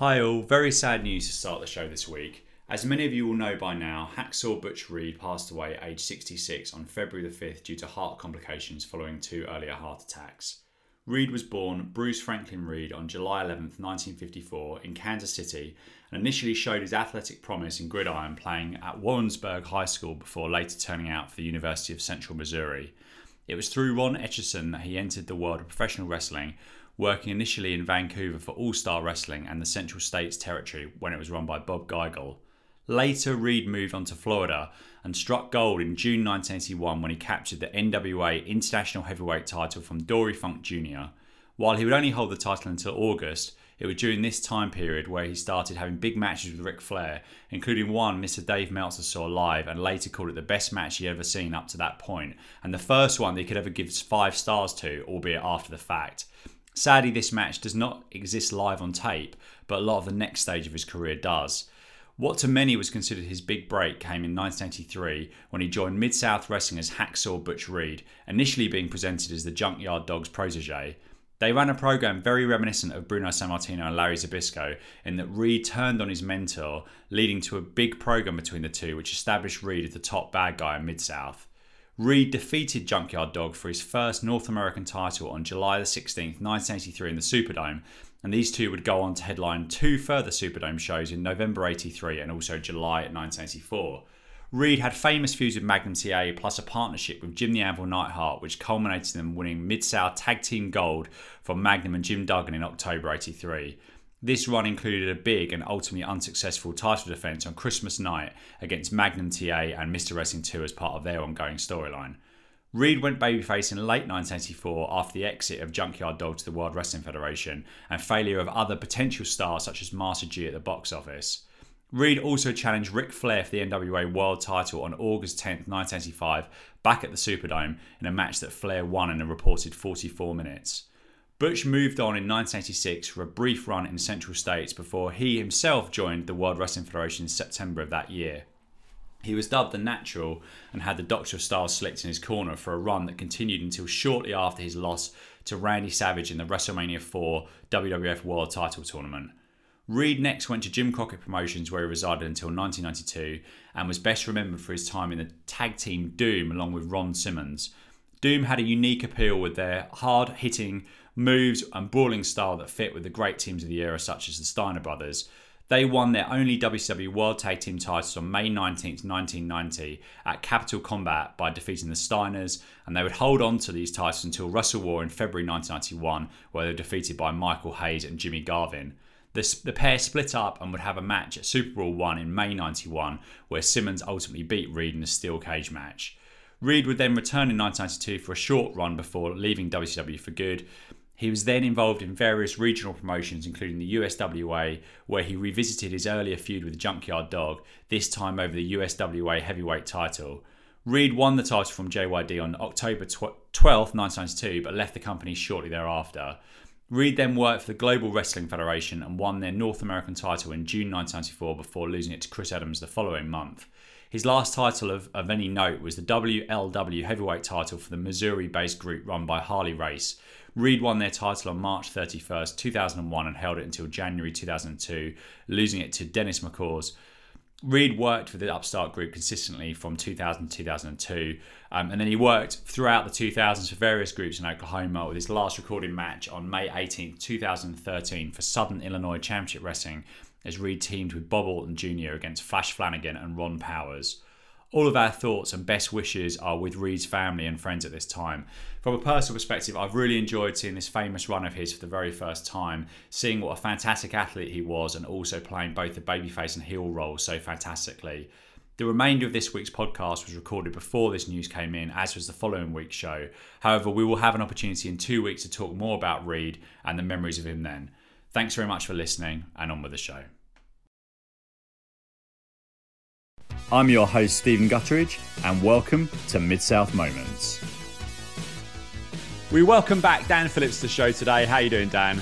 Hi all, very sad news to start the show this week. As many of you will know by now, Hacksaw Butch Reed passed away at age 66 on February the 5th due to heart complications following two earlier heart attacks. Reed was born Bruce Franklin Reed on July 11, 1954, in Kansas City, and initially showed his athletic promise in gridiron playing at Warrensburg High School before later turning out for the University of Central Missouri. It was through Ron Etchison that he entered the world of professional wrestling, working initially in Vancouver for All Star Wrestling and the Central States Territory when it was run by Bob Geigel. Later, Reed moved on to Florida and struck gold in June 1981 when he captured the NWA International Heavyweight title from Dory Funk Jr. While he would only hold the title until August, it was during this time period where he started having big matches with Ric Flair, including one Mr. Dave Meltzer saw live and later called it the best match he ever seen up to that point, and the first one that he could ever give five stars to, albeit after the fact. Sadly, this match does not exist live on tape, but a lot of the next stage of his career does. What to many was considered his big break came in 1983 when he joined Mid South Wrestling as Hacksaw Butch Reed, initially being presented as the Junkyard Dog's protege. They ran a program very reminiscent of Bruno Sammartino and Larry Zbyszko in that Reed turned on his mentor, leading to a big program between the two, which established Reed as the top bad guy in Mid South. Reed defeated Junkyard Dog for his first North American title on July 16, 1983, in the Superdome, and these two would go on to headline two further Superdome shows in November 83 and also July 1984. Reed had famous feuds with Magnum TA plus a partnership with Jim the Anvil Neidhart, which culminated in them winning Mid South Tag Team Gold from Magnum and Jim Duggan in October 83. This run included a big and ultimately unsuccessful title defense on Christmas night against Magnum TA and Mr. Wrestling 2 as part of their ongoing storyline. Reed went babyface in late 1984 after the exit of Junkyard Dog to the World Wrestling Federation and failure of other potential stars such as Master G at the box office. Reed also challenged Ric Flair for the NWA World title on August 10, 1985, back at the Superdome in a match that Flair won in a reported 44 minutes. Butch moved on in 1986 for a brief run in Central States before he himself joined the World Wrestling Federation in September of that year. He was dubbed the Natural and had the Doctor of Style Slick in his corner for a run that continued until shortly after his loss to Randy Savage in the WrestleMania 4 WWF World Title Tournament. Reed next went to Jim Crockett Promotions where he resided until 1992 and was best remembered for his time in the tag team Doom along with Ron Simmons. Doom had a unique appeal with their hard hitting moves and brawling style that fit with the great teams of the era such as the Steiner brothers. They won their only WCW World Tag Team titles on May 19, 1990, at Capital Combat by defeating the Steiners, and they would hold on to these titles until WrestleWar in February 1991, where they were defeated by Michael Hayes and Jimmy Garvin. The, the pair split up and would have a match at Super Brawl 1 in May 91, where Simmons ultimately beat Reed in a steel cage match. Reed would then return in 1992 for a short run before leaving WCW for good. He was then involved in various regional promotions, including the USWA, where he revisited his earlier feud with Junkyard Dog, this time over the USWA heavyweight title. Reed won the title from JYD on October 12, 1992, but left the company shortly thereafter. Reed then worked for the Global Wrestling Federation and won their North American title in June 1994 before losing it to Chris Adams the following month. His last title of, of any note was the WLW heavyweight title for the Missouri based group run by Harley Race. Reed won their title on March 31st, 2001, and held it until January 2002, losing it to Dennis McCaws. Reed worked for the Upstart Group consistently from 2000 to 2002, um, and then he worked throughout the 2000s for various groups in Oklahoma. With his last recorded match on May 18, 2013, for Southern Illinois Championship Wrestling, as Reed teamed with Bob Orton Jr. against Flash Flanagan and Ron Powers. All of our thoughts and best wishes are with Reed's family and friends at this time. From a personal perspective, I've really enjoyed seeing this famous run of his for the very first time, seeing what a fantastic athlete he was, and also playing both the babyface and heel roles so fantastically. The remainder of this week's podcast was recorded before this news came in, as was the following week's show. However, we will have an opportunity in two weeks to talk more about Reed and the memories of him then. Thanks very much for listening, and on with the show. I'm your host, Stephen Gutteridge, and welcome to Mid South Moments. We welcome back Dan Phillips to the show today. How you doing, Dan?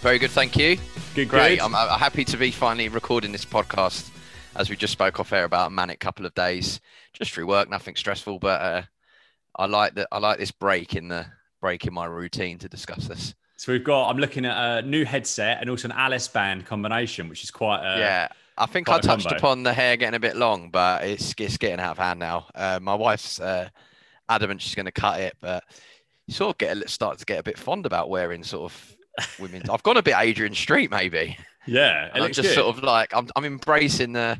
Very good, thank you. Good, Great. good. I'm, I'm happy to be finally recording this podcast, as we just spoke off air about a manic couple of days, just through work, nothing stressful. But uh, I like that. I like this break in the break in my routine to discuss this. So we've got. I'm looking at a new headset and also an Alice band combination, which is quite. A, yeah, I think I touched combo. upon the hair getting a bit long, but it's it's getting out of hand now. Uh, my wife's uh, adamant she's going to cut it, but you sort of get a, start to get a bit fond about wearing sort of women's. I've gone a bit Adrian Street maybe. Yeah, it And I'm just good. sort of like I'm I'm embracing the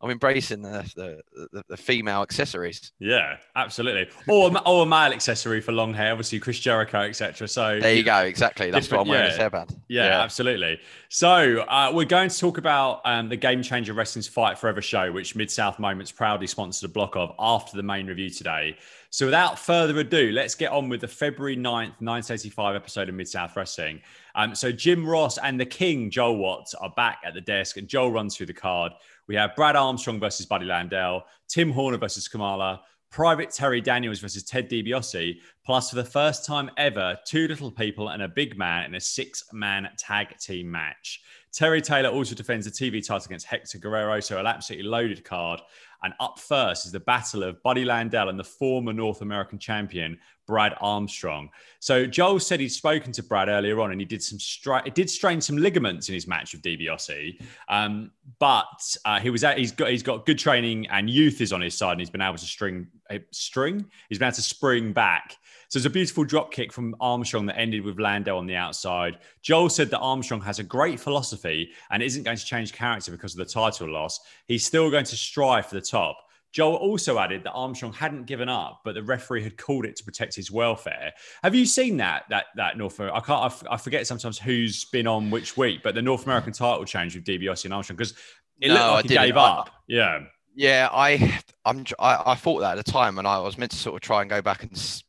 I'm embracing the the, the, the female accessories. Yeah, absolutely. Or a or a male accessory for long hair, obviously Chris Jericho, etc. So There you go, exactly. That's what I'm wearing yeah. this hairband. Yeah, absolutely. So uh, we're going to talk about um, the Game Changer Wrestling's Fight Forever show, which Mid South Moments proudly sponsored a block of after the main review today. So without further ado, let's get on with the February 9th, 1985 episode of Mid South Wrestling. Um, so Jim Ross and the King, Joel Watts, are back at the desk, and Joel runs through the card. We have Brad Armstrong versus Buddy Landell, Tim Horner versus Kamala, Private Terry Daniels versus Ted DiBiase, plus for the first time ever, two little people and a big man in a six man tag team match. Terry Taylor also defends the TV title against Hector Guerrero, so an absolutely loaded card. And up first is the battle of Buddy Landell and the former North American champion, Brad Armstrong. So Joel said he'd spoken to Brad earlier on and he did some it did strain some ligaments in his match with DiBiase. Um, but uh, he was at, he's got he's got good training and youth is on his side and he's been able to string uh, string he's been able to spring back. So it's a beautiful drop kick from Armstrong that ended with Landell on the outside. Joel said that Armstrong has a great philosophy and isn't going to change character because of the title loss. He's still going to strive for the top. Joel also added that Armstrong hadn't given up, but the referee had called it to protect his welfare. Have you seen that? That that North America? I can't. I f- I forget sometimes who's been on which week, but the North American title change with DiBiase and Armstrong because it No, looked I like he didn't. gave I- up. yeah, Yeah, I I'm I, I thought that at the time, and I was meant to sort of try and go back and s-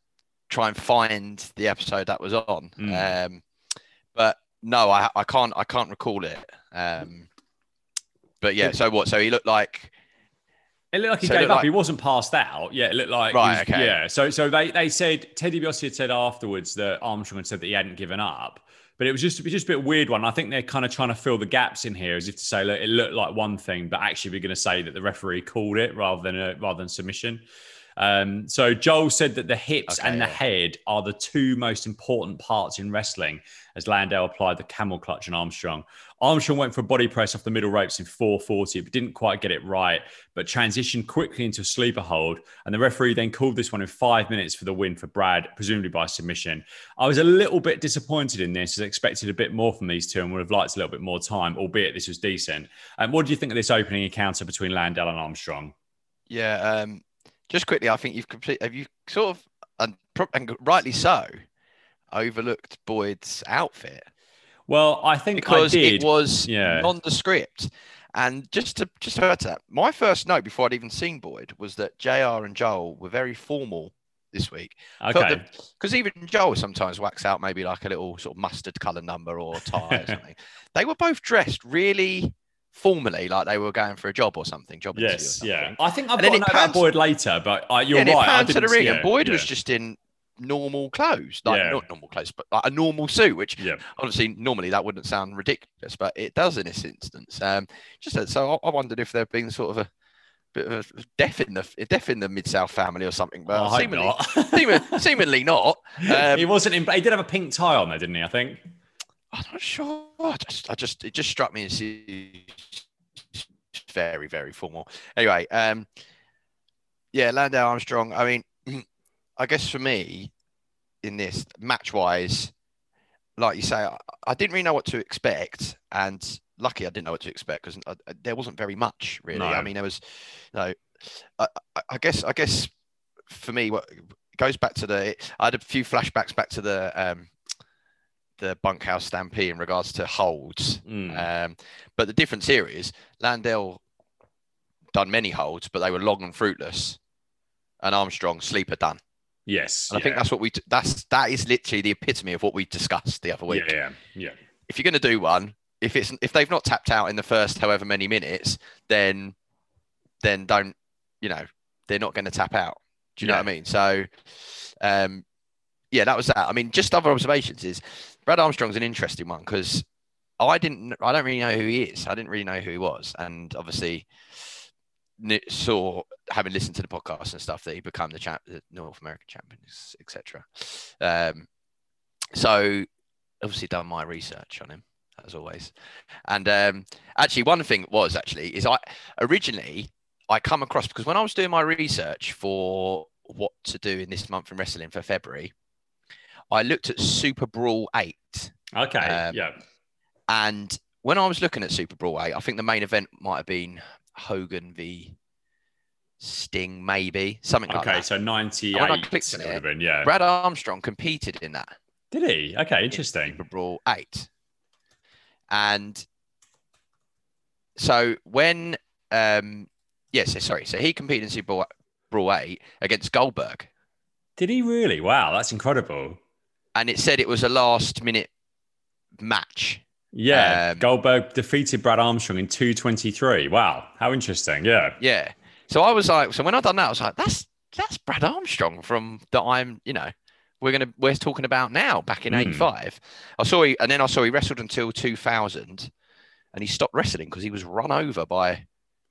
try and find the episode that was on. Mm. Um, but no, I I can't I can't recall it. Um, but yeah, so what? So he looked like It looked like he So gave up. like- He wasn't passed out. Yeah, it looked like Right, was- okay. Yeah. So so they they said Teddy DiBiase had said afterwards that Armstrong had said that he hadn't given up. But it was just it was just a bit weird one. I think they're kind of trying to fill the gaps in here, as if to say, look, it looked like one thing, but actually we're going to say that the referee called it rather than a, rather than submission. Um, so Joel said that the hips Okay, and the yeah. head are the two most important parts in wrestling, as Landell applied the camel clutch on Armstrong. Armstrong went for a body press off the middle ropes in 440, but didn't quite get it right, but transitioned quickly into a sleeper hold. And the referee then called this one in five minutes for the win for Brad, presumably by submission. I was a little bit disappointed in this, as I expected a bit more from these two and would have liked a little bit more time, albeit this was decent. Um, what do you think of this opening encounter between Landell and Armstrong? yeah. Um, just quickly, I think you've complete have you sort of and, and rightly so overlooked Boyd's outfit Well, I think because I it was yeah. nondescript. And just to just to add to that, my first note before I'd even seen Boyd was that JR and Joel were very formal this week. okay. Because even Joel sometimes whacks out maybe like a little sort of mustard colour number or tie or something. They were both dressed really formally, like they were going for a job or something. Job Yes, something. yeah. I think I've And then got to it know about pans- Boyd later, but uh, you're yeah, and it right. I panned to the didn't- ring, yeah, and Boyd was just in normal clothes, like Yeah. not normal clothes, but like a normal suit, which Yeah. obviously normally that wouldn't sound ridiculous, but it does in this instance. Um, just that- so I, I wondered if there'd been sort of a bit of a death in the death in the mid south family or something, but I hope seemingly, not. seemingly, seemingly not. Um, he wasn't in. He did have a pink tie on there, didn't he? I think. I'm not sure. I just, I just, it just struck me as very, very formal. Anyway, um, yeah, Landell Armstrong. I mean, I guess for me, in this match wise, like you say, I, I didn't really know what to expect, and lucky I didn't know what to expect because there wasn't very much really. No. I mean, there was, you know, I, I- guess, I guess for me, what goes back to the, I had a few flashbacks back to the. Um, the bunkhouse stampede in regards to holds. Mm. Um, but the difference here is Landell done many holds, but they were long and fruitless. And Armstrong sleeper done. yes. And I think that's what we that's that is literally the epitome of what we discussed the other week. Yeah, yeah, yeah. If you're going to do one, if it's if they've not tapped out in the first however many minutes, then then don't you know they're not going to tap out. Do you know what I mean? So, um, yeah, that was that. I mean, just other observations is Brad Armstrong's an interesting one because I didn't, I don't really know who he is. I didn't really know who he was, and obviously saw having listened to the podcast and stuff that he became the champ, the North American champion, etc. Um, so obviously done my research on him as always. And um, actually, one thing was actually is I originally I come across because when I was doing my research for what to do in this month in wrestling for February, I looked at Super Brawl Eight. Okay. Um, yeah. And when I was looking at Super Brawl 8, I think the main event might have been Hogan v Sting, maybe something like that. Okay. So 98. And when I clicked on it, been, yeah. Brad Armstrong competed in that Did he? Okay. in Interesting. Super Brawl 8. And so when, um, yes, sorry, so he competed in Super Brawl, Brawl 8 against Goldberg. Did he really? Wow. That's incredible. And it said it was a last minute match. Yeah. Um, Goldberg defeated Brad Armstrong in 223. Wow. How interesting. Yeah. Yeah. So I was like, so when I done that, I was like, that's that's Brad Armstrong from that I'm, you know, we're gonna we're talking about now back in Hmm. '85. I saw he, and then I saw he wrestled until 2000, and he stopped wrestling because he was run over by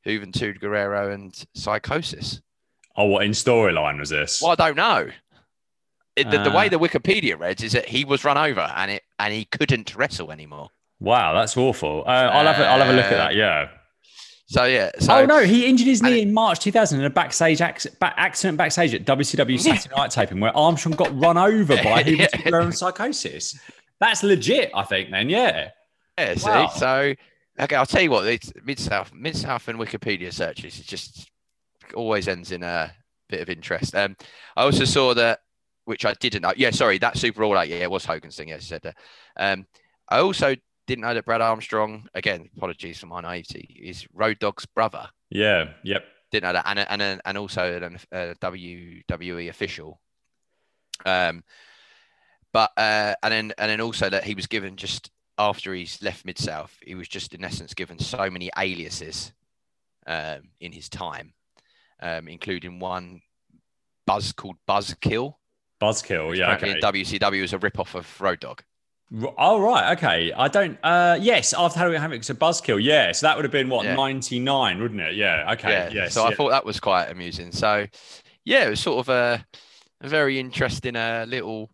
Juventud Guerrero and Psychosis. Oh, what in storyline was this? Well, I don't know. It, the, the way Ah. the Wikipedia reads is that he was run over and it and he couldn't wrestle anymore. Wow. That's awful. Uh, I'll have a, I'll have a look at that. Yeah. So yeah. So oh no, he injured his knee in March 2000 in a backstage ac- back, accident backstage at WCW Saturday Night Taping, where Armstrong got run over by Yeah. Hubert psychosis. That's legit, I think. Then, yeah, Yeah, see, Wow. so okay, I'll tell you what, Mid South, Mid South, and Wikipedia searches it just always ends in a bit of interest. Um, I also saw that, which I didn't know. Yeah, sorry, that Super Brawl, yeah, it was Hogan's thing. Yeah, said that. Um, I also didn't know that Brad Armstrong, again, apologies for my naivety, is Road Dog's brother. yeah, yep. Didn't know that, and and and also an, a WWE official. Um, but uh, and then and then also that he was given just after he's left Mid South, he was just in essence given so many aliases um, in his time, um, including one Buzz called Buzzkill. Buzzkill, yeah, okay. WCW was a rip off of Road Dog. Oh right, okay. I don't. Uh, yes, after Halloween Havoc, so Buzzkill. Yeah, so that would have been what Yeah. 99, wouldn't it? Yeah. Okay. yeah. Yes. so I thought that was quite amusing. So yeah, it was sort of a, a very interesting uh, little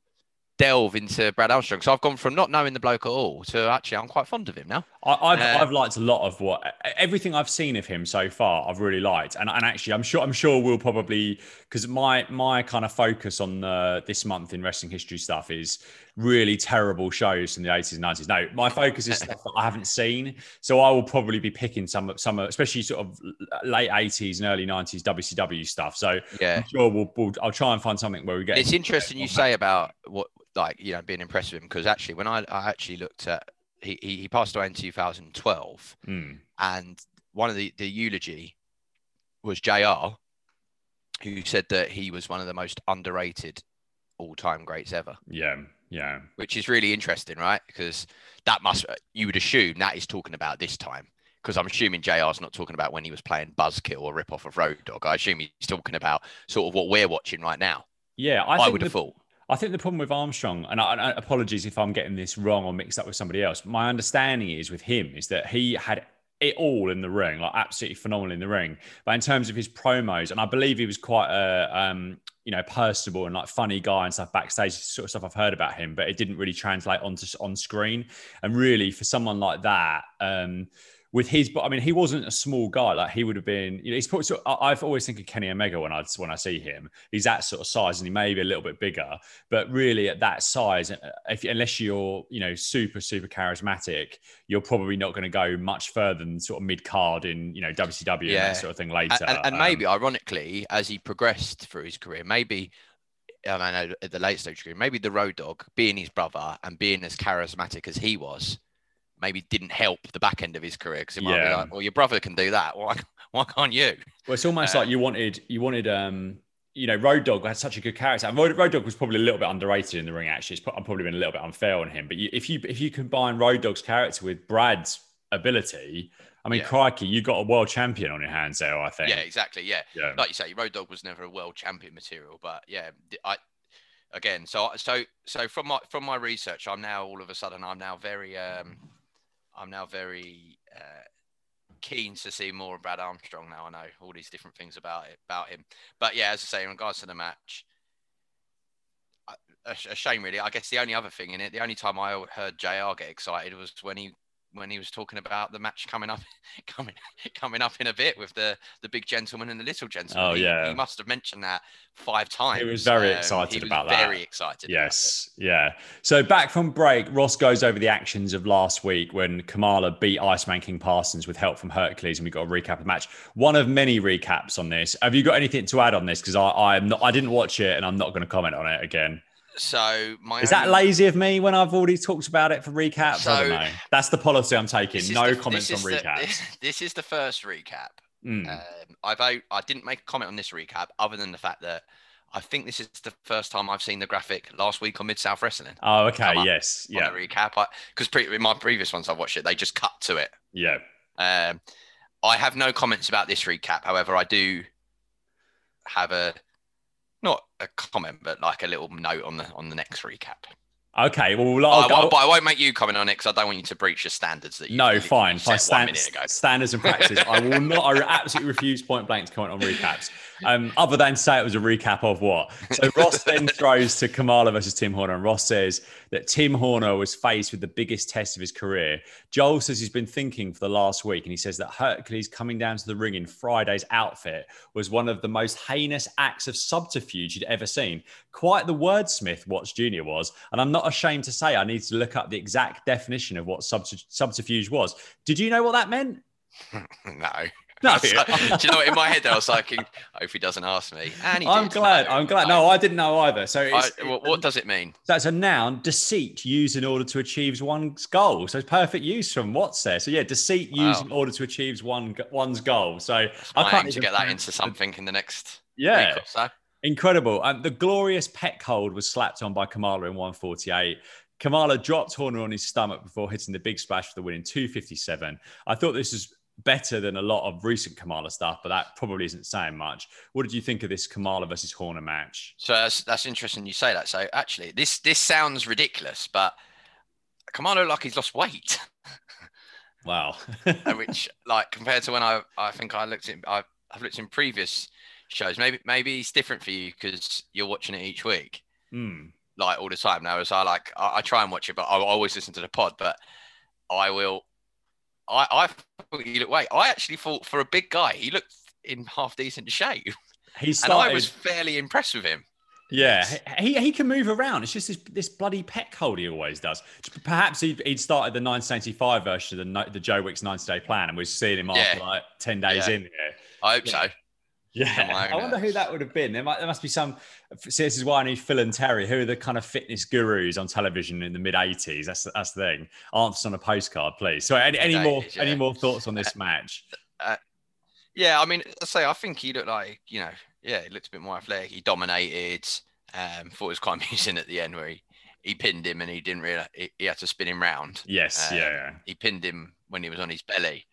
delve into Brad Armstrong. So I've gone from not knowing the bloke at all to actually I'm quite fond of him now. I, I've, Uh, I've liked a lot of what everything I've seen of him so far. I've really liked, and, and actually, I'm sure I'm sure we'll probably because my my kind of focus on the, this month in wrestling history stuff is really terrible shows from the 80s and 90s. No, my focus is stuff that I haven't seen, so I will probably be picking some some especially sort of late 80s and early 90s WCW stuff. So Yeah. I'm sure we'll, we'll I'll try and find something where we get. It's interesting you say about what like you know being impressed with him because actually when I, I actually looked at he, he passed away in 2012 Mm, and one of the the eulogy was JR who said that he was one of the most underrated all-time greats ever yeah, yeah. which is really interesting right because that must you would assume that is talking about this time because I'm assuming JR's not talking about when he was playing Buzzkill or rip off of Road Dog. I assume he's talking about sort of what we're watching right now. Yeah, I, I, would the- have thought. I think the problem with Armstrong, and, I, I- apologies if I'm getting this wrong or mixed up with somebody else, my understanding is with him is that he had it all in the ring, like absolutely phenomenal in the ring. But in terms of his promos, and I believe he was quite a um, you know personable and like funny guy and stuff backstage, sort of stuff I've heard about him, but it didn't really translate onto on screen. And really, for someone like that. Um, with his, but I mean, he wasn't a small guy. Like he would have been, you know, he's probably. I've always think of Kenny Omega when I when I see him. He's that sort of size, and he may be a little bit bigger. But really, at that size, uh, if unless you're, you know, super super charismatic, you're probably not going to go much further than sort of mid card in, you know, WCW and that sort of thing later. And, and, and Um, maybe, ironically, as he progressed through his career, maybe I mean, at the late stage of career, maybe the Road Dog, being his brother and being as charismatic as he was, maybe didn't help the back end of his career because it might be like, well, your brother can do that. Why, why can't you? Well, it's almost Uh, like you wanted you wanted um you know Road Dog had such a good character. And Road, Road Dog was probably a little bit underrated in the ring. Actually, it's I've probably been a little bit unfair on him. But you, if you if you combine Road Dog's character with Brad's ability, I mean, Yeah. crikey, you got a world champion on your hands there. I think. Yeah, exactly. Yeah. Yeah. like you say, Road Dog was never a world champion material, but yeah, I again, so so so from my from my research, I'm now all of a sudden I'm now very um I'm now very uh, keen to see more of Brad Armstrong. Now I know all these different things about it about him, but yeah, as I say, in regards to the match, a, a shame, really. I guess the only other thing in it, the only time I heard Jr. get excited was when he when he was talking about the match coming up, coming coming up in a bit with the the big gentleman and the little gentleman. Oh he, yeah, he must have mentioned that five times. He was very um, excited was about very that. Very excited. Yes, yeah. So back from break, Ross goes over the actions of last week when Kamala beat Iceman King Parsons with help from Hercules, and we got a recap of the match. One of many recaps on this. Have you got anything to add on this? Because I I'm not, I didn't watch it, and I'm not going to comment on it again. So my is that lazy of me when I've already talked about it for recaps? So, I don't know. That's the policy I'm taking. No the, comments on recaps. The, this, this, is the first recap. Mm. Um, I've I didn't make a comment on this recap other than the fact that I think this is the first time I've seen the graphic last week on Mid South Wrestling. Oh, okay, yes, yeah. recap, because pre- in my previous ones I've watched it, they just cut to it. Yeah. Um, I have no comments about this recap. However, I do have a not a comment, but like a little note on the on the next recap. Okay, well, I'll, I, but I won't make you comment on it because I don't want you to breach your standards that you. No, fine, fine. Stand, standards and practice. I will not. I absolutely refuse point blank to comment on recaps. Um, other than say it was a recap of what. So Ross then throws to Kamala versus Tim Horner, and Ross says that Tim Horner was faced with the biggest test of his career. Joel says he's been thinking for the last week, and he says that Hercules coming down to the ring in Friday's outfit was one of the most heinous acts of subterfuge he'd ever seen. Quite the wordsmith Watts Jr. was, and I'm not ashamed to say I need to look up the exact definition of what subterfuge was. Did you know what that meant? no. No, do you know what? In my head, I was like, I hope he doesn't ask me. And I'm did, glad. I'm glad. No, I didn't know either. So, I, what, what, does it mean? That's a noun, deceit used in order to achieve one's goal. So, it's perfect use from what's there. So, yeah, deceit wow. used in order to achieve one one's goal. So, I can't to get that into something in the next yeah. so. Incredible. And the glorious peck hold was slapped on by Kamala in 148. Kamala dropped Horner on his stomach before hitting the big splash for the win in 257. I thought this was better than a lot of recent Kamala stuff, but that probably isn't saying much. What did you think of this Kamala versus Horner match? So that's, that's interesting you say that. So actually, this this sounds ridiculous, but Kamala like he's lost weight. wow. Which, like, compared to when I I think I looked at I, I've looked in previous shows. Maybe maybe it's different for you because you're watching it each week, mm. like all the time. Now, as I like, I, I try and watch it, but I always listen to the pod. But I will I, I thought he looked wait. I actually thought for a big guy, he looked in half decent shape. He started, and I was fairly impressed with him. Yeah, he, he can move around. It's just this, this bloody peck hold he always does. Perhaps he'd, he'd started the 1985 version of the, the Joe Wicks 90 day plan and we're seeing him after yeah. like 10 days yeah. in here. I hope yeah. so. Yeah, I wonder who that would have been. There, might, there must be some. See, this is why I need Phil and Terry, who are the kind of fitness gurus on television in the mid '80s. That's that's the thing. Answers on a postcard, please. So, any, any more yeah. any more thoughts on this match? Uh, yeah, I mean, I say I think he looked like you know, yeah, he looked a bit more athletic. He dominated. Um, thought it was quite amusing at the end where he, he pinned him and he didn't realize he, he had to spin him round. Yes, um, yeah, yeah. He pinned him when he was on his belly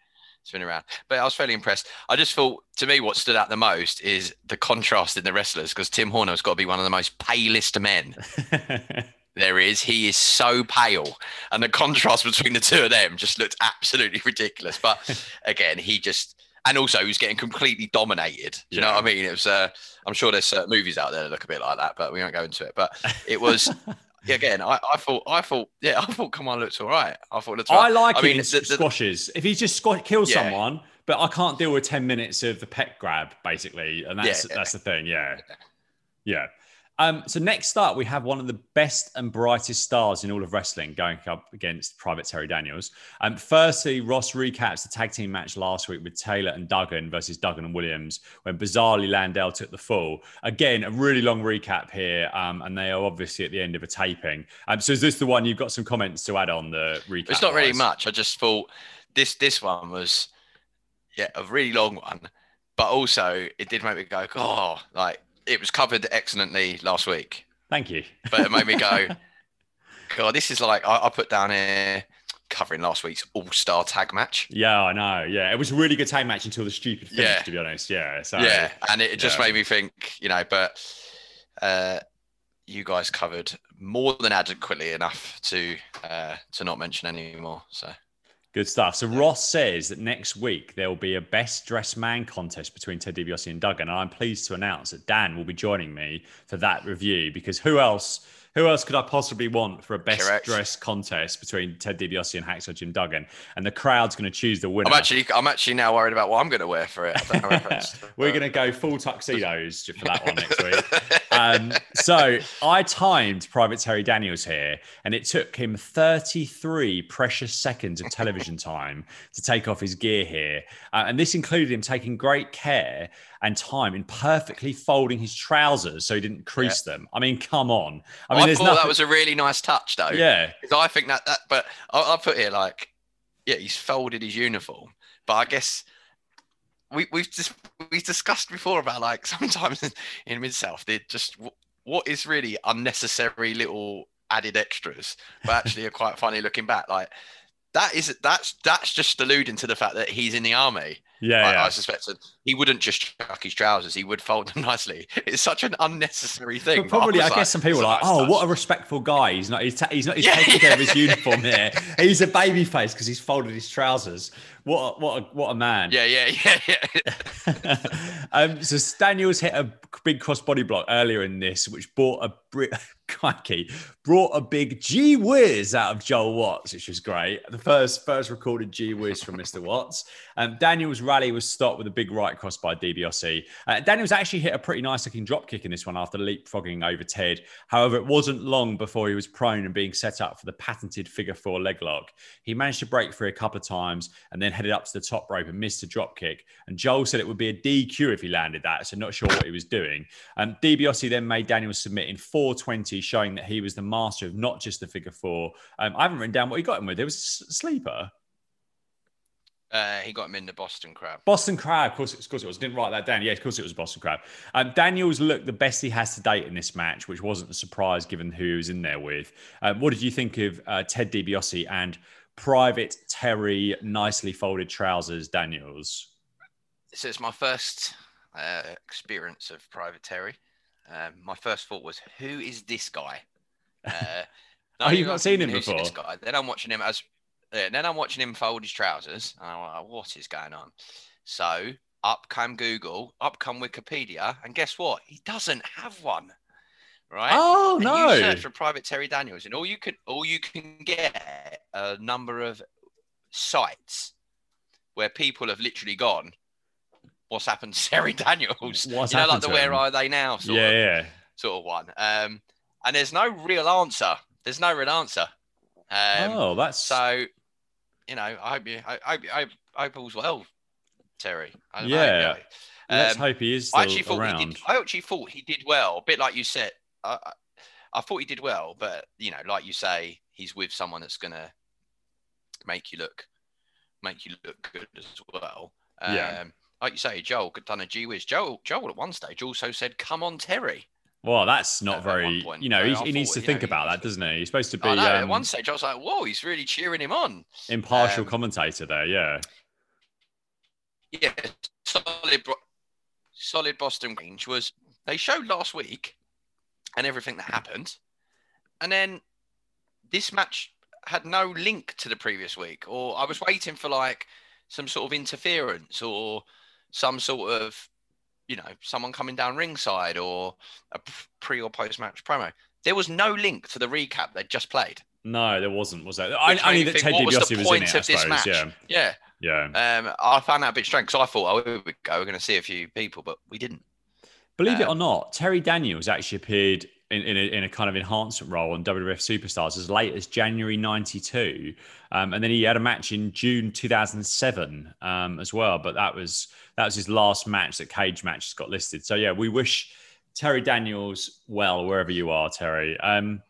spin around. But I was fairly impressed. I just thought, to me, what stood out the most is the contrast in the wrestlers because Tim Horner has got to be one of the most palest men. there is. He is so pale, and the contrast between the two of them just looked absolutely ridiculous. But again, he just and also he was getting completely dominated. Do you yeah. know what I mean? It was. Uh, I'm sure there's uh, movies out there that look a bit like that, but we won't go into it. But it was. again, I, I thought, I thought, yeah, I thought, come on, looks all right. I thought, looks. I like I mean, the, the, squashes. If he just squash, kills yeah. someone, but I can't deal with ten minutes of the pet grab, basically, and that's yeah. that's the thing. Yeah, yeah. Um, so next up, we have one of the best and brightest stars in all of wrestling going up against Private Terry Daniels. Um, firstly, Ross recaps the tag team match last week with Taylor and Duggan versus Duggan and Williams when bizarrely Landell took the fall. Again, a really long recap here, um, and they are obviously at the end of a taping. Um, so is this the one you've got some comments to add on the recap? It's not really much. I just thought this this one was yeah a really long one, but also it did make me go oh like it was covered excellently last week. Thank you. But it made me go, God, this is like I, I put down here covering last week's All Star Tag match. Yeah, I know. Yeah, it was a really good tag match until the stupid finish. Yeah. To be honest, yeah. So, yeah, and it just yeah. made me think, you know, but uh, you guys covered more than adequately enough to uh, to not mention anymore. So. Good stuff. So Ross says that next week there will be a best dressed man contest between Ted DiBiase and Duggan, and I'm pleased to announce that Dan will be joining me for that review because who else? Who else could I possibly want for a best Correct. dressed contest between Ted DiBiase and Hacksaw Jim Duggan? And the crowd's going to choose the winner. I'm actually, I'm actually now worried about what I'm going to wear for it. I don't know if it's- We're going to go full tuxedos for that one next week. Um, so I timed Private Terry Daniels here, and it took him 33 precious seconds of television time to take off his gear here. Uh, and this included him taking great care and time in perfectly folding his trousers so he didn't crease them. I mean, come on. I, mean, there's thought nothing. that was a really nice touch, though. yeah. Because I think that that, but I, I put here like, yeah, he's folded his uniform, but I guess we we've just we've discussed before about like sometimes in, in mid south they just w- what is really unnecessary little added extras, but actually are quite funny looking back. Like that is that's that's just alluding to the fact that he's in the army. Yeah. I, yeah. I suspected he wouldn't just chuck his trousers; he would fold them nicely. It's such an unnecessary thing. But probably, I like, guess some people are like, nice "Oh, touch." what a respectful guy! He's not. He's, ta- he's not. He's Yeah, taking care of his uniform here. He's a baby face because he's folded his trousers. What? A, what? A, what a man! Yeah, yeah, yeah, yeah. um, so Daniels hit a big crossbody block earlier in this, which brought a bri- crikey, brought a big gee whiz out of Joel Watts, which was great. The first first recorded gee whiz from Mr. Watts. Um, Daniels' rally was stopped with a big right cross by DiBiase. Uh, Daniels actually hit a pretty nice looking drop kick in this one after leapfrogging over Ted. However, it wasn't long before he was prone and being set up for the patented figure four leg lock. He managed to break free a couple of times and then headed up to the top rope and missed a drop kick. And Joel said it would be a DQ if he landed that, so not sure what he was doing. Um, DiBiase then made Daniels submit in 420, showing that he was the master of not just the figure four. Um, I haven't written down what he got him with. It was a sleeper. Uh, he got him in the Boston crab. Boston Crab, of course, of course it was. Didn't write that down. Yeah, of course it was Boston Crab. Um, Daniels looked the best he has to date in this match, which wasn't a surprise given who he was in there with. Um, what did you think of uh, Ted DiBiase and Private Terry, nicely folded trousers, Daniels? So it's my first uh, experience of Private Terry. Um, my first thought was, who is this guy? Uh, Oh, you've not seen him "Who's This before?" guy? Then I'm watching him as. Uh, then I'm watching him fold his trousers. And I'm like, what is going on? So up come Google, up come Wikipedia, and guess what? He doesn't have one. Right? Oh And no! You search for Private Terry Daniels, and all you can all you can get a number of sites where people have literally gone. What's happened to Terry Daniels? What's you know, like the Where him? Are They Now sort yeah, of yeah. sort of one. Um, and there's no real answer. There's no real answer. Um, oh, that's so you know, I hope you, I, I, I, I hope all's well, Terry. I don't Yeah. know, let's um, hope he is I actually thought he did. I actually thought he did well. A bit like you said. I, I, thought he did well, but you know, like you say, he's with someone that's gonna make you look, make you look good as well. Um, Yeah. Like you say, Joel could done a G whiz. Joel, Joel at one stage also said, "Come on, Terry." Well, that's not at very. point. You know, he, he needs to think know, about that, doesn't he? He's supposed to be I know. at um, one stage, I was like, "Whoa, he's really cheering him on." impartial um, commentator there. Yeah. yeah, solid, solid Boston range was. They showed last week and everything that happened, and then this match had no link to the previous week. Or I was waiting for like some sort of interference or some sort of, you know, someone coming down ringside or a pre or post match promo. There was no link to the recap they just played. No, there wasn't, was there? I, made me that think, Ted what was the DiBiase was in point it, I of this match? Yeah. Yeah, Yeah. um, I found that a bit strange because I thought, oh, here we go, we're going to see a few people, but we didn't. Believe it or Um, not, Terry Daniels actually appeared in, in, a, in a kind of enhancement role on WWF Superstars as late as January 92. Um, and then he had a match in June 2007 um, as well. But that was that was his last match that Cage Matches got listed. So, yeah, we wish Terry Daniels well, wherever you are, Terry. Um,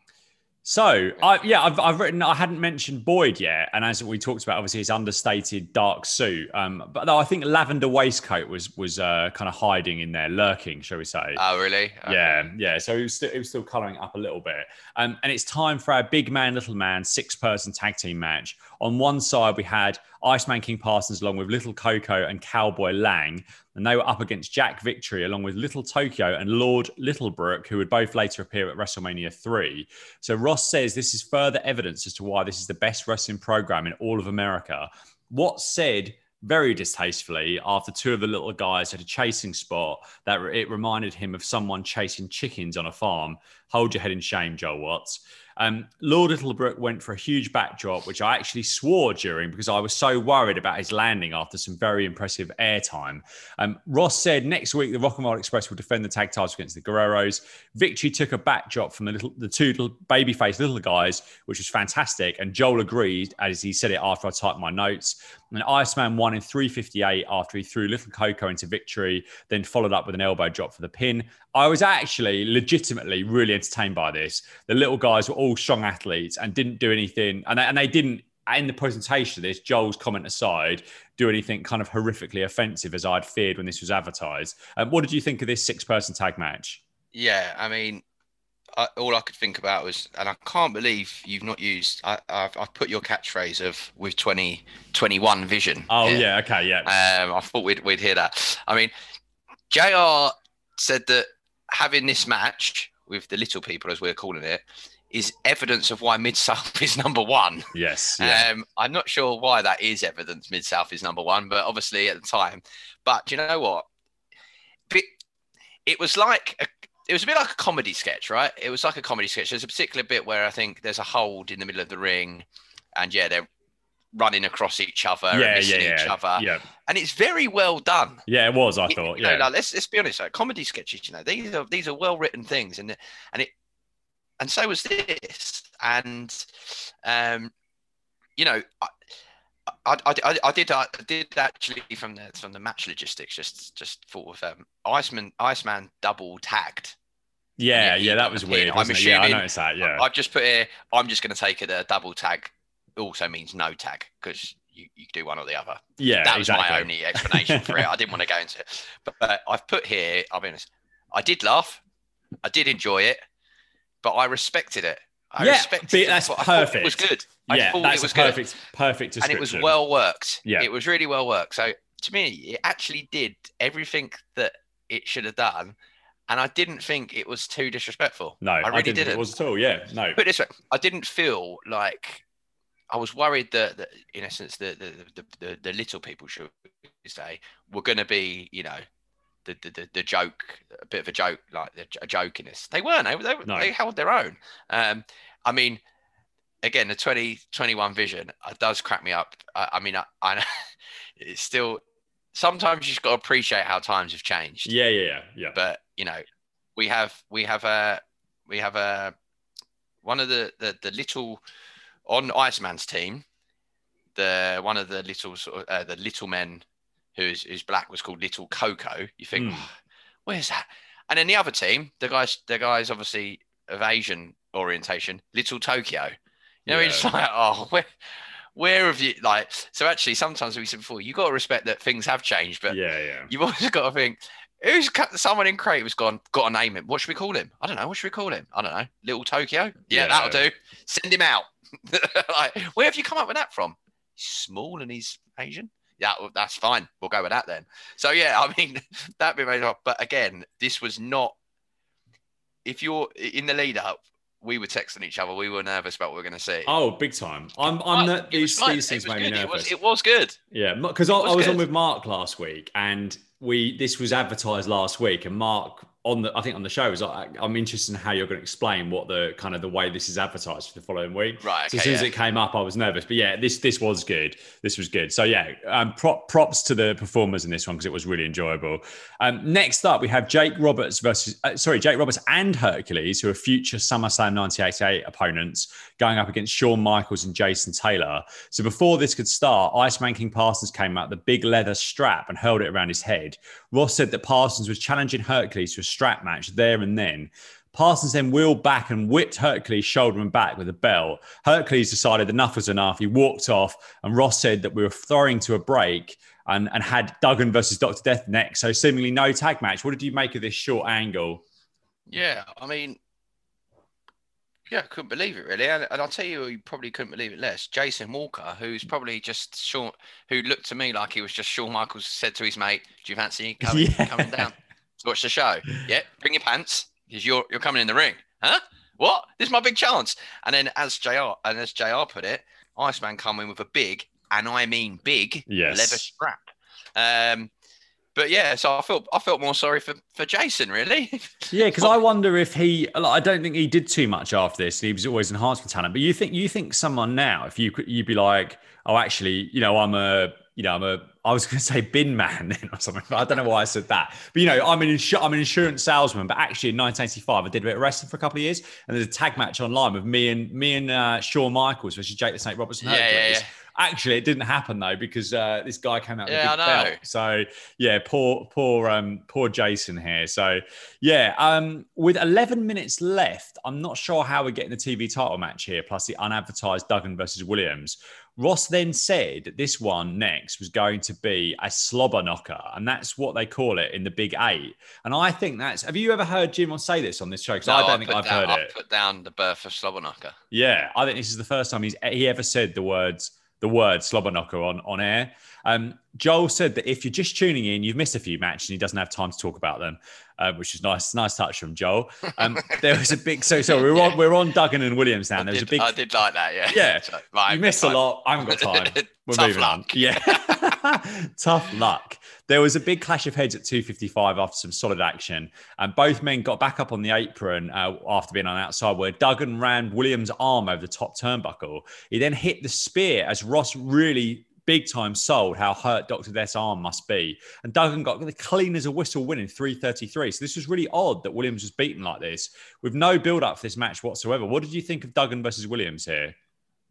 so, I, yeah, I've, I've written, I hadn't mentioned Boyd yet. And as we talked about, obviously, his understated dark suit. Um, but no, I think lavender waistcoat was was uh, kind of hiding in there, lurking, shall we say. Oh, really? Okay. Yeah, yeah. So it was still, it was still colouring up a little bit. Um, and it's time for our big man, little man, six person tag team match On one side, we had Iceman King Parsons along with Little Coco and Cowboy Lang, and they were up against Jack Victory along with Little Tokyo and Lord Littlebrook, who would both later appear at WrestleMania 3. So Ross says this is further evidence as to why this is the best wrestling program in all of America. Watts said very distastefully after two of the little guys had a chasing spot that it reminded him of someone chasing chickens on a farm. Hold your head in shame, Joel Watts. Um, Lord Littlebrook went for a huge backdrop, which I actually swore during because I was so worried about his landing after some very impressive airtime. Um, Ross said next week the Rock and Roll Express will defend the tag titles against the Guerreros. Victory took a backdrop from the little, the two little babyface little guys, which was fantastic. And Joel agreed, as he said it after I typed my notes. And Iceman won in 358 after he threw Little Coco into victory, then followed up with an elbow drop for the pin. I was actually legitimately really entertained by this. The little guys were all strong athletes and didn't do anything, and they, and they didn't. In the presentation of this, Joel's comment aside, do anything kind of horrifically offensive as I'd feared when this was advertised. Um, what did you think of this six-person tag match? Yeah, I mean, I, all I could think about was, and I can't believe you've not used. I, have I've put your catchphrase of with 2021 vision. Oh here. yeah, okay, yeah. Um, I thought we'd we'd hear that. I mean, Jr. said that having this match with the little people, as we're calling it, is evidence of why Mid South is number one. Yes. Yeah. Um, I'm not sure why that is evidence Mid South is number one, but obviously at the time. But do you know what? It was like a, it was a bit like a comedy sketch, right? It was like a comedy sketch. There's a particular bit where I think there's a hold in the middle of the ring, and yeah, they're running across each other yeah, and missing yeah, each yeah. other. Yeah. And it's very well done. Yeah, it was, I it, thought. yeah. Know, like, let's let's be honest, like, comedy sketches, you know, these are these are well written things and and it and so was this. And um, you know, I, I, I, I, did I did actually from the from the match logistics just just thought of um, Iceman Iceman double tagged yeah, yeah, that was weird. I'm assuming. Yeah, I noticed that. Yeah, I've just put here. I'm just going to take it. A double tag also means no tag because you, you do one or the other. Yeah, that was exactly. my only explanation for it. I didn't want to go into it, but, but I've put here. I'll be honest. I did laugh. I did enjoy it, but I respected it. I yeah, respected that's it. perfect. it was good. I yeah, thought that's it was perfect. Good. Perfect And it was well worked. Yeah, it was really well worked. So to me, it actually did everything that it should have done and I didn't think it was too disrespectful. No, I really I didn't. didn't. It was at all. Yeah, no. But this way, I didn't feel like I was worried that, that in essence, the the, the the, the little people should say were going to be, you know, the, the the joke, a bit of a joke, like a joke in this. They weren't. They, they, no. they held their own. Um, I mean, again, the 2021 vision uh, does crack me up. I, I mean, I, I it's still sometimes you just got to appreciate how times have changed. Yeah, yeah, yeah, yeah. But you know, we have we have a we have a one of the the, the little on Iceman's team. The one of the little sort of uh, the little men who's who's black was called Little Coco. You think, mm. oh, where's that? And then the other team, the guys, the guys obviously of Asian orientation, Little Tokyo. You know, yeah. it's like, oh, where, where have you like? So actually, sometimes we said before, you got to respect that things have changed, but yeah, yeah, you've always got to think. Who's someone in Creative has gone, got to name him. What should we call him? I don't know. What should we call him? I don't know. Little Tokyo? Yeah, yeah. that'll do. Send him out. like, where have you come up with that from? He's small and he's Asian. Yeah, well, that's fine. We'll go with that then. So yeah, I mean, that'd be made up. But again, this was not. If you're in the lead up, we were texting each other. We were nervous about what we are going to see. Oh, big time! I'm, I'm not, these, these things made me nervous. It was, it was good. Yeah, because I, I, was on with Mark last week, and we this was advertised last week, and Mark on the I think on the show is I, am interested in how you're going to explain what the kind of the way this is advertised for the following week. Right. Okay, so as soon yeah. as it came up, I was nervous, but yeah, this this was good. This was good. So yeah, um, prop, props to the performers in this one because it was really enjoyable. Um, next up, we have Jake Roberts versus uh, sorry Jake Roberts and Hercules, who are future SummerSlam 1988 opponents, going up against Shawn Michaels and Jason Taylor. So before this could start, Iceman King Parsons came out the big leather strap and hurled it around his head. Ross said that Parsons was challenging Hercules to a strap match there and then. Parsons then wheeled back and whipped Hercules shoulder and back with a belt. Hercules decided enough was enough. He walked off, and Ross said that we were throwing to a break and, and had Duggan versus Dr. Death next. So, seemingly no tag match. What did you make of this short angle? Yeah, I mean, Yeah, I couldn't believe it really, and, and I'll tell you, you probably couldn't believe it less. Jason Walker, who's probably just Shawn, who looked to me like he was just Shawn Michaels said to his mate, "Do you fancy coming, Yeah. coming down to watch the show? Yeah, bring your pants because you're you're coming in the ring, huh? What? This is my big chance." And then, as Jr. and as Jr. put it, Iceman come in with a big, and I mean big, Yes. leather strap. Um, but yeah, so I felt I felt more sorry for for Jason really. Yeah, because I wonder if he. like, I don't think he did too much after this. He was always enhancement talent. But you think you think someone now, if you could, you'd be like, oh, actually, you know, I'm a, you know, I'm a. I was going to say bin man then or something. But I don't know why I said that. But you know, I'm an insu- I'm an insurance salesman. But actually, in 1985, I did a bit of wrestling for a couple of years, and there's a tag match online with me and me and uh, Shawn Michaels versus Jake the Snake Robertson. Yeah, yeah, yeah. Actually, it didn't happen though because uh, this guy came out with Yeah, a big I know. belt. So yeah, poor, poor, um, poor Jason here. So yeah, um, with 11 minutes left, I'm not sure how we're getting the TV title match here, plus the unadvertised Duggan versus Williams. Ross then said that this one next was going to be a slobber knocker, and that's what they call it in the Big Eight. And I think that's. Have you ever heard Jim say this on this show? Because I don't think I've down, heard I it. put down the birth of Slobberknocker. Yeah, I think this is the first time he's he ever said the words the word slobber knocker on on air. Um, Joel said that if you're just tuning in, you've missed a few matches and he doesn't have time to talk about them, um, which is nice. Nice touch from Joel. Um, there was a big so so we're on we're on Duggan and Williams now. There was a big I did like that, yeah. Yeah. So, right, you missed a lot. I haven't got time. We're Tough moving luck. on. Yeah. Tough luck. There was a big clash of heads at 255 after some solid action. And both men got back up on the apron uh, after being on the outside, where Duggan ran Williams' arm over the top turnbuckle. He then hit the spear as Ross really big time sold how hurt Dr. Death's arm must be. And Duggan got the clean as a whistle win in 333. So this was really odd that Williams was beaten like this with no build up for this match whatsoever. What did you think of Duggan versus Williams here?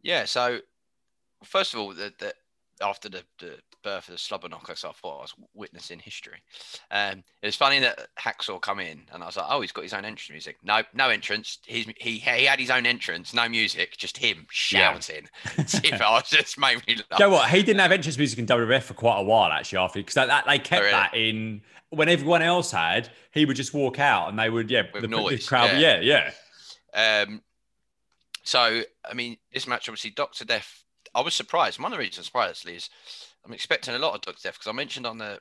Yeah, so first of all, the, the, after the, the birth of the Slobberknocker, so I thought I was witnessing history. Um, it was funny that Hacksaw come in, and I was like, "Oh, he's got his own entrance music." No, no entrance. He's, he he had his own entrance, no music, just him shouting. I was just made me laugh. You know what? He didn't have entrance music in WWF for quite a while, actually, after because that, that, they kept Oh, really? that in when everyone else had. He would just walk out and they would, yeah, With the, the crowd, yeah, yeah. yeah. Um, so I mean, this match obviously Doctor Death. I was surprised. One of the reasons, surprisingly, is I'm expecting a lot of Doctor Death because I mentioned on the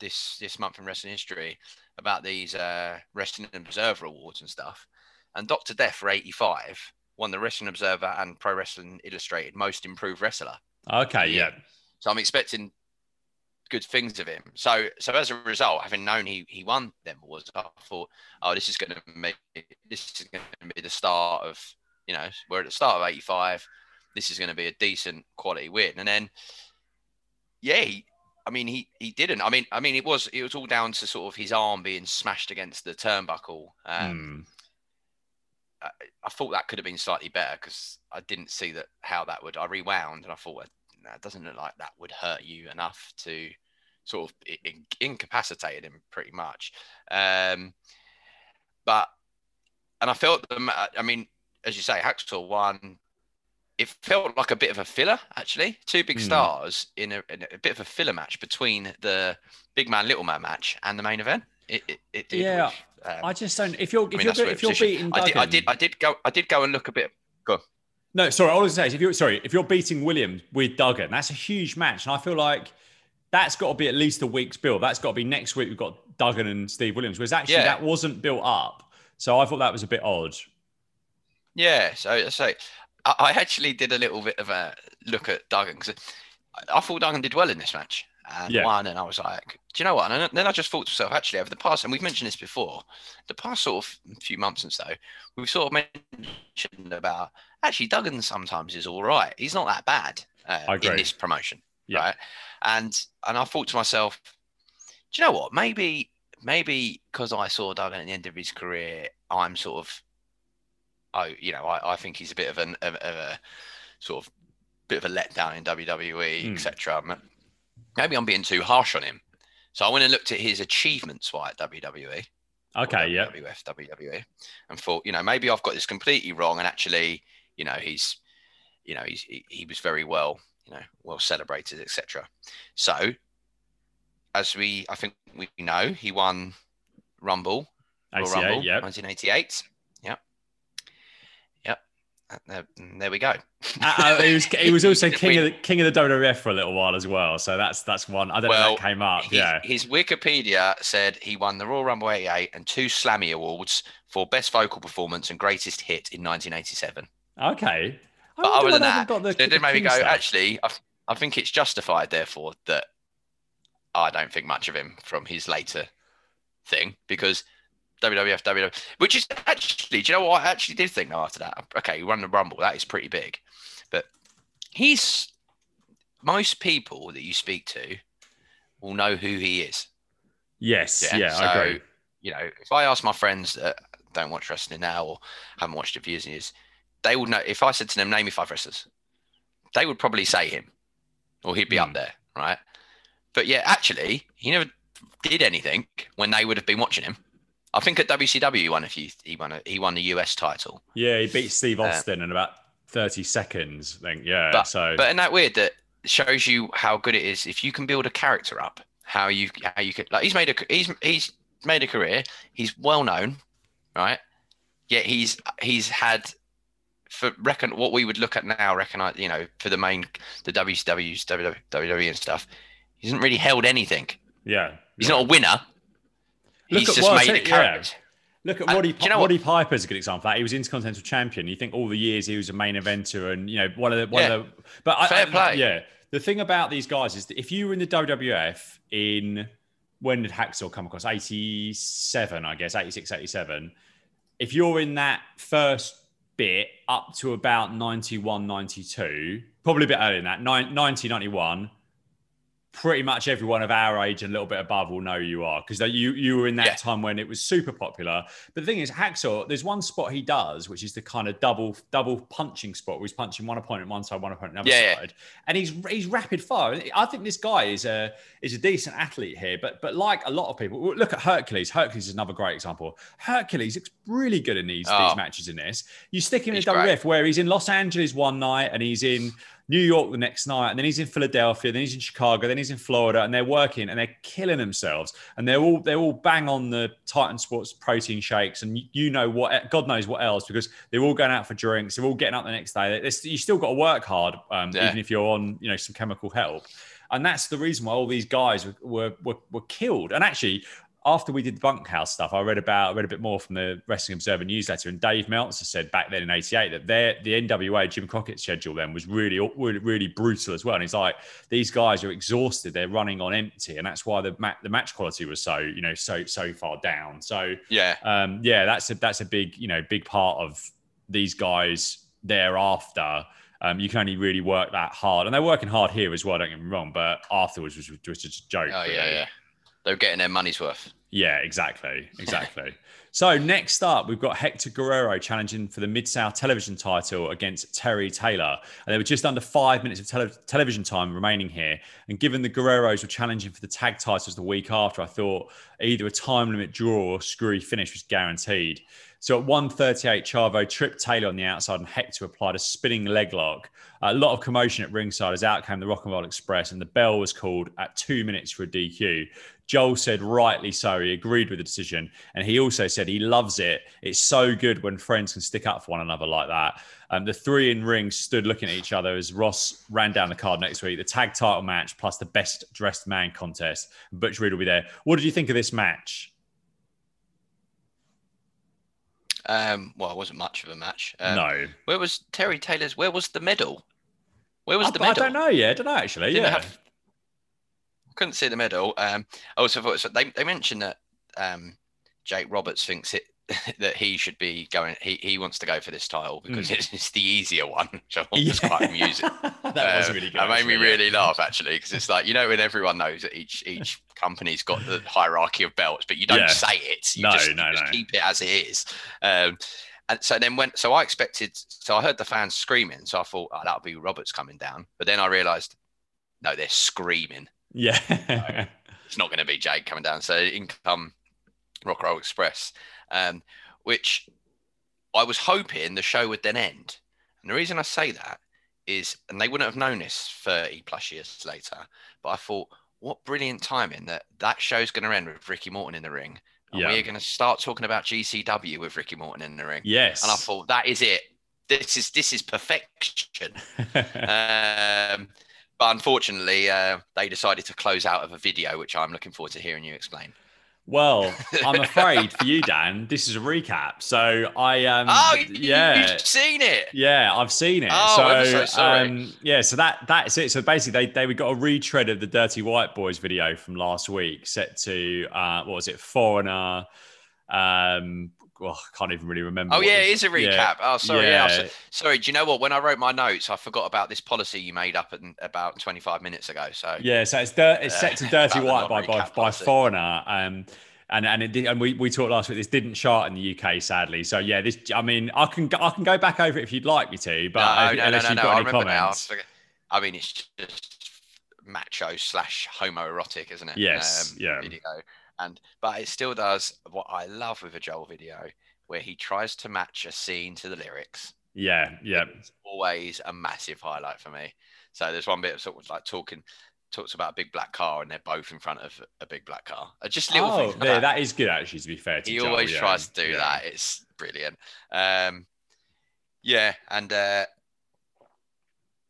this this month in wrestling history about these uh, Wrestling Observer awards and stuff, and Doctor Death for '85 won the Wrestling Observer and Pro Wrestling Illustrated Most Improved Wrestler. Okay, yeah. So I'm expecting good things of him. So so as a result, having known he he won them awards, I thought, oh, this is going to make this is going to be the start of you know we're at the start of '85. This is going to be a decent quality win, and then yeah, he, I mean he he didn't. I mean I mean it was it was all down to sort of his arm being smashed against the turnbuckle. Um, Hmm. I, I thought that could have been slightly better because I didn't see that how that would. I rewound and I thought that doesn't look like that would hurt you enough to sort of incapacitated him pretty much. Um, but and I felt them. I mean, as you say, Hacksaw won. It felt like a bit of a filler, actually. Two big Hmm. stars in a, in a bit of a filler match between the big man, little man match and the main event. It, it, it did. Yeah, which, um, I just don't. If you're if I mean, you're if you're beating I Duggan, did, I did, I did go, I did go and look a bit. Go. on. no, sorry. All I was going to say is if you're sorry, if you're beating Williams with Duggan, that's a huge match, and I feel like that's got to be at least a week's build. That's got to be next week. We've got Duggan and Steve Williams, whereas actually Yeah. that wasn't built up. So I thought that was a bit odd. Yeah, so so I, I actually did a little bit of a look at Duggan because I, I thought Duggan did well in this match and Yeah. won, and I was like, do you know what? And then- then I just thought to myself, actually, over the past, and we've mentioned this before, the past sort of few months and so, we've sort of mentioned about actually Duggan sometimes is all right. He's not that bad uh, in this promotion, Yeah. right? And and I thought to myself, do you know what? Maybe maybe because I saw Duggan at the end of his career, I'm sort of oh, you know, I, I think he's a bit of an of, of a sort of bit of a letdown in WWE, Hmm. etc. Maybe I'm being too harsh on him. So I went and looked at his achievements while at WWE, Okay, yeah. WWF, WWE, and thought, you know, maybe I've got this completely wrong, and actually, you know, he's, you know, he's he, he was very well, you know, well celebrated, etc. So, as we, I think we know, he won Rumble Royal 88, Rumble, yeah. 1988. Yeah. there, there we go. uh, uh, he was he was also king of the king of the WWF for a little while as well. So that's that's one. I don't well, know if that came up. His, yeah. His Wikipedia said he won the Royal Rumble 88 and two Slammy Awards for Best Vocal Performance and Greatest Hit in 1987. Okay. But other than that, the, it did make me go. Stuff. Actually, I, I think it's justified. Therefore, that I don't think much of him from his later thing because WWF, WWF, which is actually, do you know what I actually did think after that? Okay, you run the Rumble, that is pretty big. But he's, most people that you speak to will know who he is. Yes, yeah, yeah so, I agree. You know, if I ask my friends that don't watch wrestling now or haven't watched it for years and years, they would know. If I said to them, name me five wrestlers, they would probably say him or he'd be mm. up hmm. there, right? But yeah, actually, he never did anything when they would have been watching him. I think at WCW he won a few. He won a, he won the US title. Yeah, he beat Steve uh, Austin um, in about thirty seconds. I think. Yeah. But, so, but isn't that weird that shows you how good it is if you can build a character up? How you how you could like he's made a he's he's made a career. He's well known, right? Yet he's he's had for reckon what we would look at now, recognize you know for the main the WCW's WWE and stuff. He hasn't really held anything. Yeah, he's yeah. not a winner. Look He's just made a character. Yeah. Look at Roddy, uh, you know Roddy Piper's a good example. That he was Intercontinental Champion. You think all the years he was a main eventer, and you know one of the one yeah. of the. But fair I, play. Yeah, the thing about these guys is that if you were in the WWF in when did Hacksaw come across? 87, I guess, 86, 87. If you're in that first bit up to about 91, 92, probably a bit earlier than that, 90, 91, pretty much everyone of our age and a little bit above will know you are because you you were in that yeah. time when it was super popular. But the thing is, Hacksaw, there's one spot he does, which is the kind of double double punching spot where he's punching one opponent one side, one opponent another yeah, side, yeah. and he's he's rapid fire. I think this guy is a is a decent athlete here, but but like a lot of people, look at Hercules. Hercules is another great example. Hercules looks really good in these oh. these matches in this. You stick him in a WF where he's in Los Angeles one night and he's in New York the next night, and then he's in Philadelphia, then he's in Chicago, then he's in Florida, and they're working and they're killing themselves, and they're all they're all bang on the Titan Sports protein shakes, and you know what, God knows what else, because they're all going out for drinks, they're all getting up the next day. you still got to work hard, um, yeah. even if you're on you know some chemical help and that's the reason why all these guys were, were, were, were, killed. And actually, after we did the bunkhouse stuff, I read about I read a bit more from the Wrestling Observer newsletter, and Dave Meltzer said back then in '88 that their the NWA Jim Crockett schedule then was really, really, really brutal as well. And he's like, these guys are exhausted; they're running on empty, and that's why the ma- the match quality was so you know so so far down. So yeah, um, yeah, that's a that's a big you know big part of these guys thereafter. Um, you can only really work that hard, and they're working hard here as well. Don't get me wrong, but afterwards was, was just a joke. Oh really. yeah, they're getting their money's worth. Yeah, exactly, exactly. so next up, we've got Hector Guerrero challenging for the Mid South Television title against Terry Taylor, and there were just under five minutes of tele- television time remaining here. And given the Guerreros were challenging for the tag titles the week after, I thought either a time limit draw or screwy finish was guaranteed. So at 138, Chavo tripped Taylor on the outside and Hector applied a spinning leg lock. A lot of commotion at ringside as out came the Rock and Roll Express and the bell was called at two minutes for a DQ. Joel said rightly so. He agreed with the decision. And he also said he loves it. It's so good when friends can stick up for one another like that. Um, the three in ring stood looking at each other as Ross ran down the card next week. The tag title match plus the best dressed man contest. Butch Reed will be there. What did you think of this match? Um, well, it wasn't much of a match. Um, no. Where was Terry Taylor's? Where was the medal? Where was I, the medal? I don't know. Yeah, I don't know actually. Didn't yeah. Have, couldn't see the medal. Um, also thought so they they mentioned that um, Jake Roberts thinks it that he should be going. He, he wants to go for this title because mm. it's, it's, the easier one, which I yeah. was quite amusing. that um, was really good. It made me really laugh actually because it's like you know when everyone knows that each each company's got the hierarchy of belts, but you don't yeah. say it. You no, just, no, you just no. keep it as it is. Um, and so then when so I expected so I heard the fans screaming, so I thought oh, that'll be Roberts coming down, but then I realised no, they're screaming. Yeah, so it's not going to be Jake coming down. So in come Rock Roll Express um, which I was hoping the show would then end. And the reason I say that is, and they wouldn't have known this 30 plus years later, but I thought, what brilliant timing that that show's going to end with Ricky Morton in the ring. And yeah. we're going to start talking about GCW with Ricky Morton in the ring. Yes. And I thought, that is it. this is this is perfection. um, but unfortunately, uh, they decided to close out of a video, which I'm looking forward to hearing you explain. Well, I'm afraid for you, Dan, this is a recap. So I um Oh, yeah. you've seen it. Yeah, I've seen it. Oh, so, I'm so sorry. Um, yeah, so that that's it. So basically, they they we got a retread of the Dirty White Boys video from last week, set to uh, what was it, Foreigner. Um, well, I can't even really remember. Oh yeah, it is a recap. Yeah, Oh, sorry. Yeah. yeah. sorry. Do you know what? When I wrote my notes, I forgot about this policy you made up in, about 25 minutes ago. So Yeah, so it's it's set to Dirty White by by, by. Foreigner. Um, and and it did, and we, we talked last week. This didn't chart in the UK, sadly. So yeah, this. I mean, I can go- I can go back over it if you'd like me to, but no, if- no, unless no, you've got I any remember now. I comments. mean, it's just macho slash homoerotic, isn't it? Yes, yeah. Video. And but it still does what I love with a Joel video, where he tries to match a scene to the lyrics. Yeah, yeah, It's always a massive highlight for me. So there's one bit of sort of like talking talks about a big black car and they're both in front of a big black car. Just little Oh, things like yeah, that. that is good actually. To be fair, to he Joel, always yeah, tries to do yeah. that. It's brilliant. Um, yeah, and uh,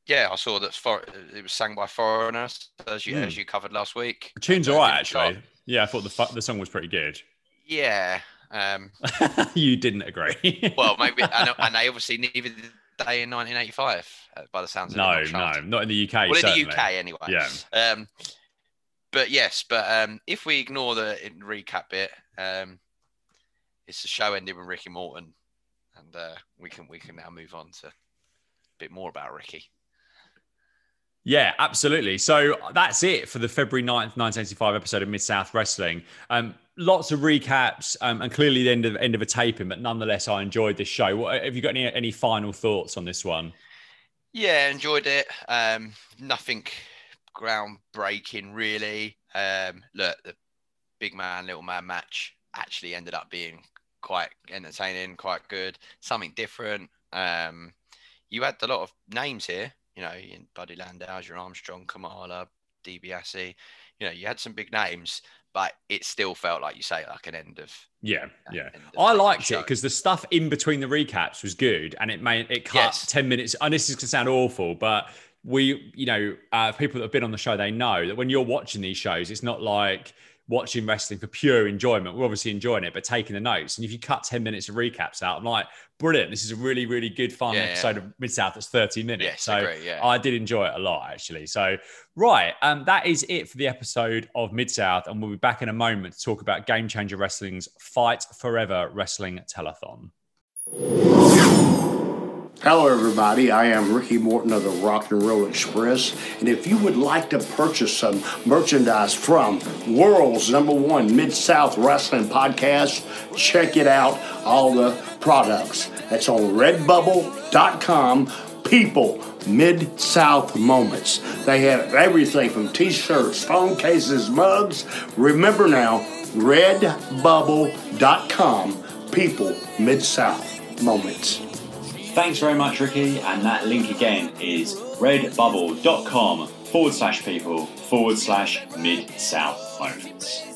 yeah, I saw that for, it was sang by foreigners as you Hmm. as you covered last week. The tune's Uh, all right didn't chart. actually. Yeah, I thought the the song was pretty good. Yeah. Um, you didn't agree. well, maybe, and, and they obviously neither did they in 1985, uh, by the sounds of it. no, no, not in the UK. Well, in the UK anyway. Yeah. Um, but yes, but um, if we ignore the recap bit, um, it's the show ended with Ricky Morton, and uh, we can we can now move on to a bit more about Ricky. Yeah, absolutely. So that's it for the February 9th, 1985 episode of Mid South Wrestling. Um, lots of recaps um, and clearly the end of end of a taping, but nonetheless, I enjoyed this show. What, have you got any any final thoughts on this one? Yeah, enjoyed it. Um, nothing groundbreaking really. Um, look, the big man, little man match actually ended up being quite entertaining, quite good. Something different. Um, you had a lot of names here. You know, in Buddy Landell, your Armstrong, Kamala, DiBiase. You know, you had some big names, but it still felt like you say like an end of. Yeah, yeah. of I liked show. it because the stuff in between the recaps was good, and it made it cut Yes. ten minutes. And this is gonna sound awful, but we, you know, uh, people that have been on the show, they know that when you're watching these shows, it's not like watching wrestling for pure enjoyment. We're obviously enjoying it, but taking the notes. And if you cut ten minutes of recaps out, I'm like, brilliant. This is a really, really good fun Yeah, yeah. episode of Mid South that's 30 minutes. Yes, so agree, yeah. I did enjoy it a lot actually. So right, um, that is it for the episode of Mid South, and we'll be back in a moment to talk about Game Changer Wrestling's Fight Forever Wrestling Telethon. Hello, everybody. I am Ricky Morton of the Rock and Roll Express. And if you would like to purchase some merchandise from world's number one Mid South Wrestling podcast, check it out. All the products. That's on redbubble.com. People, Mid South Moments. They have everything from t shirts, phone cases, mugs. Remember now, redbubble.com. People, Mid South Moments. Thanks very much, Ricky. And that link again is redbubble.com forward slash people forward slash mid south moments.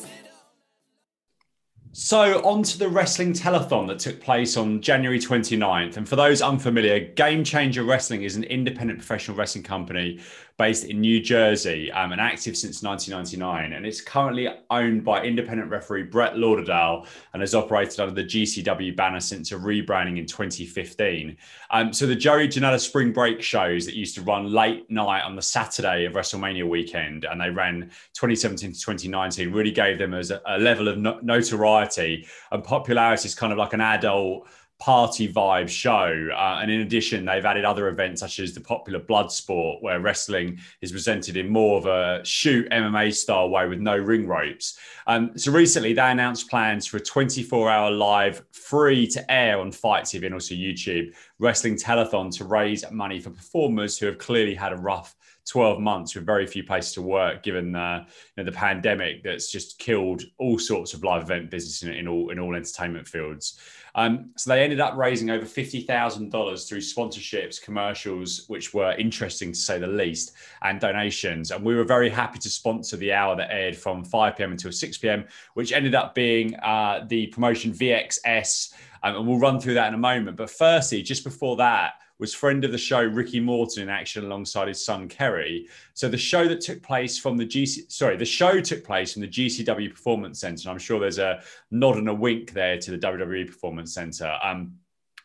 So, on to the wrestling telethon that took place on January 29th. And for those unfamiliar, Game Changer Wrestling is an independent professional wrestling company based in New Jersey um, and active since 1999. And it's currently owned by independent referee Brett Lauderdale and has operated under the GCW banner since a rebranding in 2015. Um, so, the Joey Janela spring break shows that used to run late night on the Saturday of WrestleMania weekend, and they ran 2017 to 2019, really gave them as a, a level of no- notoriety and popularity is kind of like an adult party vibe show. Uh, and in addition, they've added other events such as the popular blood sport, where wrestling is presented in more of a shoot MMA style way with no ring ropes. Um, so recently, they announced plans for a 24 hour live, free to air on FITE TV and also YouTube wrestling telethon to raise money for performers who have clearly had a rough 12 months with very few places to work, given the, you know, the pandemic that's just killed all sorts of live event business in, in all in all entertainment fields. Um, so they ended up raising over $50,000 through sponsorships, commercials, which were interesting to say the least, and donations. And we were very happy to sponsor the hour that aired from 5 p.m. until 6 p.m., which ended up being uh, the promotion VXS. Um, and we'll run through that in a moment. But firstly, just before that, was friend of the show Ricky Morton in action alongside his son Kerry. So the show that took place from the GC, sorry, the show took place from the GCW Performance Center. And I'm sure there's a nod and a wink there to the WWE Performance Center. Um,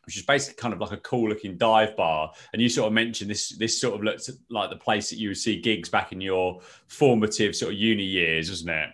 which is basically kind of like a cool looking dive bar. And you sort of mentioned this this sort of looks like the place that you would see gigs back in your formative sort of uni years, wasn't it?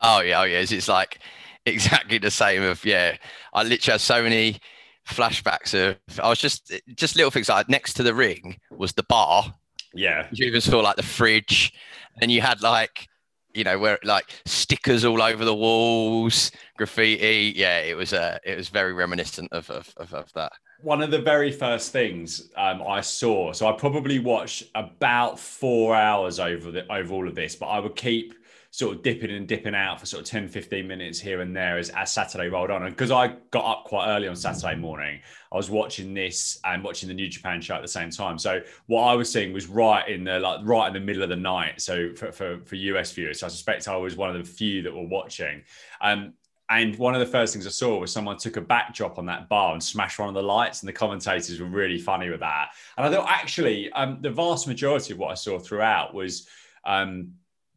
Oh yeah, oh yeah. It's like exactly the same of yeah. I literally have so many flashbacks of I was just just little things like next to the ring was the bar. Yeah. You even saw like the fridge, and you had like you know where like stickers all over the walls, graffiti. Yeah, it was uh it was very reminiscent of of, of, of that. One of the very first things um, I saw, so I probably watched about four hours over the over all of this, but I would keep sort of dipping and dipping out for sort of 10, 15 minutes here and there as, as Saturday rolled on. And because I got up quite early on Saturday morning, I was watching this and watching the New Japan show at the same time. So what I was seeing was right in the like right in the middle of the night. So for, for, for US viewers, so I suspect I was one of the few that were watching. Um, and one of the first things I saw was someone took a backdrop on that bar and smashed one of the lights, and the commentators were really funny with that. And I thought actually, um, the vast majority of what I saw throughout was um,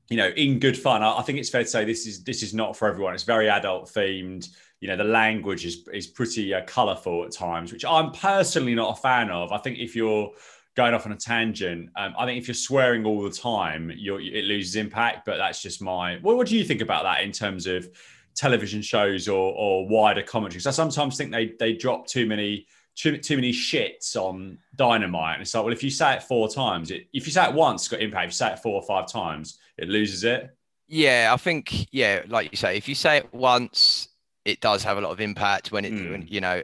you know, in good fun. I, I, think it's fair to say this is this is not for everyone. It's very adult themed. You know, the language is is pretty uh, colourful at times, which I'm personally not a fan of. I think if you're going off on a tangent, um, I think if you're swearing all the time, it loses impact. But that's just my. What, what do you think about that in terms of television shows or or wider commentaries I sometimes think they they drop too many too, too many shits on dynamite. And it's like, well, if you say it four times, it, if you say it once, it's got impact. If you say it four or five times, it loses it. Yeah, I think, yeah, like you say, if you say it once, it does have a lot of impact when it, mm. when, you know,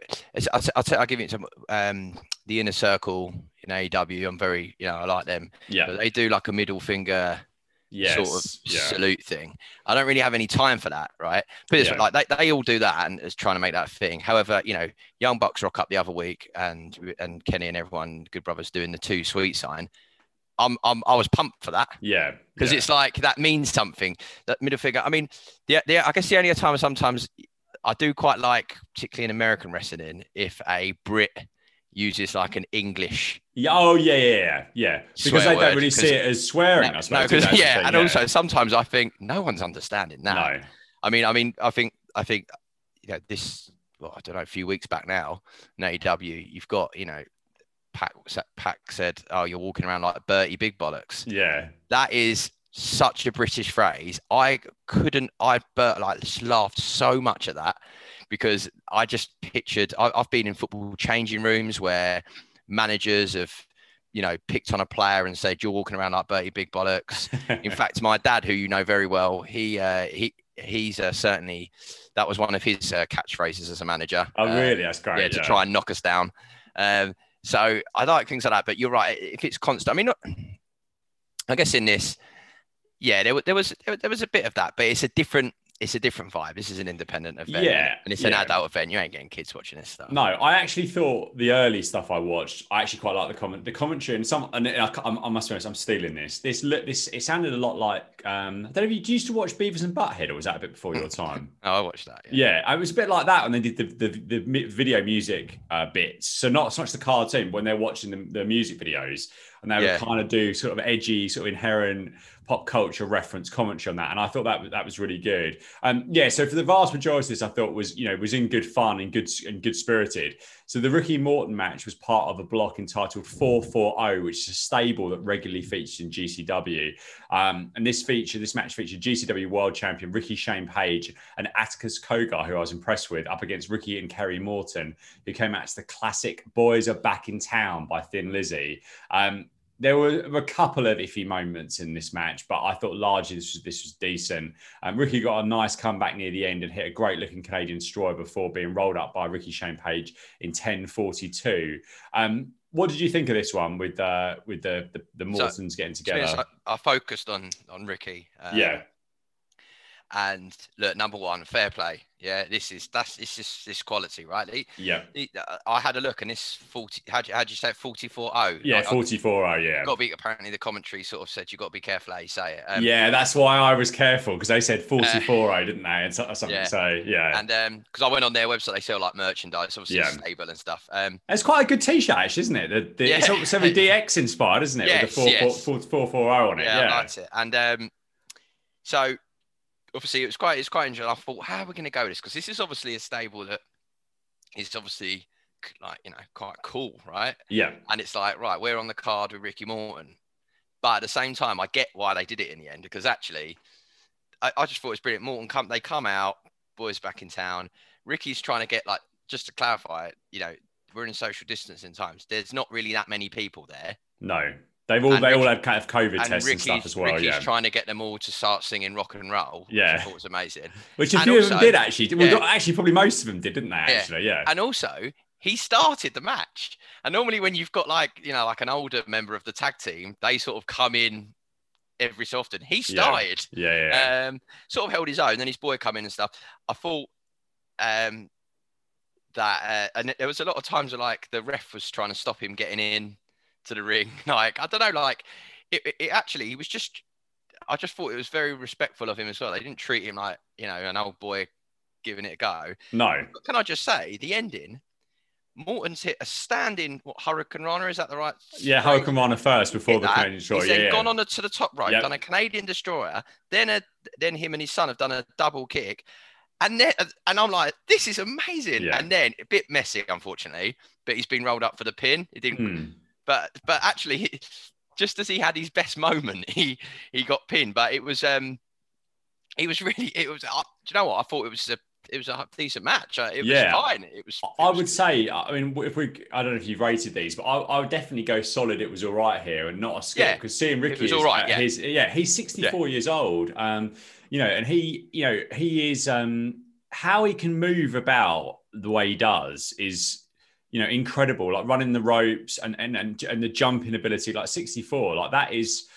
I'll, I'll, t- I'll give it to um, the inner circle in AEW. I'm very, you know, I like them. Yeah. But they do like a middle finger yes, sort of yeah. salute thing. I don't really have any time for that, right? But yeah. like they, they all do that and is trying to make that thing. However, you know, Young Bucks rock up the other week and and Kenny and everyone, Good Brothers doing the Too Sweet sign. I'm, I'm I was pumped for that. Yeah, because yeah. it's like that means something. That middle figure. I mean, the, the I guess the only time sometimes I do quite like, particularly in American wrestling, if a Brit uses like an English. Yeah, oh yeah, yeah, yeah, yeah. Because they don't really see it as swearing. No, I suppose. No, because yeah, and yeah. also sometimes I think no one's understanding that. No. I mean, I mean, I think, I think, you know, this. Well, I don't know, a few weeks back now, in AEW, you've got, you know, Pac, Pac said, "Oh, you're walking around like Bertie Big Bollocks." Yeah, that is such a British phrase. I couldn't. I Bert like laughed so much at that because I just pictured. I, I've been in football changing rooms where managers have you know, picked on a player and said, "You're walking around like Bertie Big Bollocks." In fact, my dad, who you know very well, he uh, he he's uh, certainly that was one of his uh, catchphrases as a manager. Oh, really? That's great. Yeah, yeah, to try and knock us down. Um, so I like things like that. But you're right. If it's constant, I mean, I guess in this, yeah, there, there was there was a bit of that, but it's a different it's a different vibe. This is an independent event. Yeah. And it's yeah. an adult event. You ain't getting kids watching this stuff. No, I actually thought the early stuff I watched, I actually quite like the comment, the commentary and some, and I, I, must be honest, I'm stealing this. This look, this, it sounded a lot like, um, I don't know if you used to watch Beavis and Butthead or was that a bit before your time? oh, I watched that. Yeah. yeah. It was a bit like that when they did the, the, the video music uh, bits. So not so much the cartoon, but when they're watching the, the music videos and they yeah. would kind of do sort of edgy, sort of inherent pop culture reference commentary on that, and I thought that that was really good. Um, yeah, so for the vast majority of this, I thought was you know was in good fun and good and good spirited. So the Ricky Morton match was part of a block entitled 440, which is a stable that regularly features in GCW. Um, and this feature, this match featured GCW World Champion Ricky Shane Page and Atticus Cogar, who I was impressed with, up against Ricky and Kerry Morton, who came out to the classic "Boys Are Back in Town" by Thin Lizzy. Um, there were a couple of iffy moments in this match, but I thought largely this was, this was decent. Um, Ricky got a nice comeback near the end and hit a great looking Canadian destroyer before being rolled up by Ricky Shane Page in 10:42. Um, what did you think of this one with uh, with the the, the Mortons So, getting To honest, together? I, I focused on on Ricky. um, yeah, And look, number one, fair play. Yeah, this is that's it's just this quality, right? Yeah, uh, I had a look, and this forty. How do you, how'd you say? Forty four oh. yeah. Forty four. Oh, yeah. Got to be apparently the commentary sort of said you got to be careful how you say it. Um, yeah, that's why I was careful because they said 44 oh, didn't they? And so, something yeah. so yeah. And um, because I went on their website, they sell like merchandise, obviously Yeah. stable and stuff. Um, it's quite a good t-shirt, actually, isn't it? The, the, It's Yeah. also very DX inspired, isn't it? Yes, With the 4, yes. 4, 440 on it. yeah, Yeah. I liked it. And um, so obviously it was quite it's quite interesting. I thought, how are we going to go with this? Because this is obviously a stable that is obviously like you know quite cool, right? yeah. And it's like, right, we're on the card with Ricky Morton. But at the same time, I get why they did it in the end because actually, I, I just thought it was brilliant. Morton come, they come out, boys back in town. Ricky's trying to get like, just to clarify, you know, we're in social distancing times. There's not really that many people there, No. They've all And they all Ricky- had kind of COVID tests Ricky's, and stuff as well. Ricky's Yeah. trying to get them all to start singing rock and roll. which Yeah. I thought was amazing. Which a and few of them did actually. Well, yeah. not- actually, probably most of them did, didn't they? Actually, yeah. And also, he started the match. And normally, when you've got like you know like an older member of the tag team, they sort of come in every so often. He started. Yeah, yeah. yeah. um, sort of held his own. Then his boy come in and stuff. I thought um, that, uh, and there was a lot of times where like the ref was trying to stop him getting in to the ring. Like I don't know, like it, it, it actually he was just. I just thought it was very respectful of him as well. They didn't treat him like you know an old boy giving it a go. no. But can I just say the ending? Morton's hit a standing what hurricanrana is that the right? Yeah? hurricanrana first before the. Canadian Destroyer. He's Yeah, then yeah. gone on the, to the top rope, Yep. done a Canadian destroyer, then a then him and his son have done a double kick, and then and I'm like, this is amazing. Yeah. And then a bit messy, unfortunately, but he's been rolled up for the pin. It didn't, Hmm. But but actually, just as he had his best moment, he he got pinned. But it was um, he was really it was. Uh, do you know what? I thought it was a it was a decent match. Uh, it Yeah. was fine. It was. it I was- would say, I mean, if we, I don't know if you've rated these, but I, I would definitely go solid. It was all right here and not a skip Yeah, because seeing Ricky was is all right, yeah. his, yeah, he's 64 years old. Um, you know, and he, you know, he is, um, how he can move about the way he does is, you know, incredible. Like running the ropes and, and, and, and the jumping ability, like 64, like that is,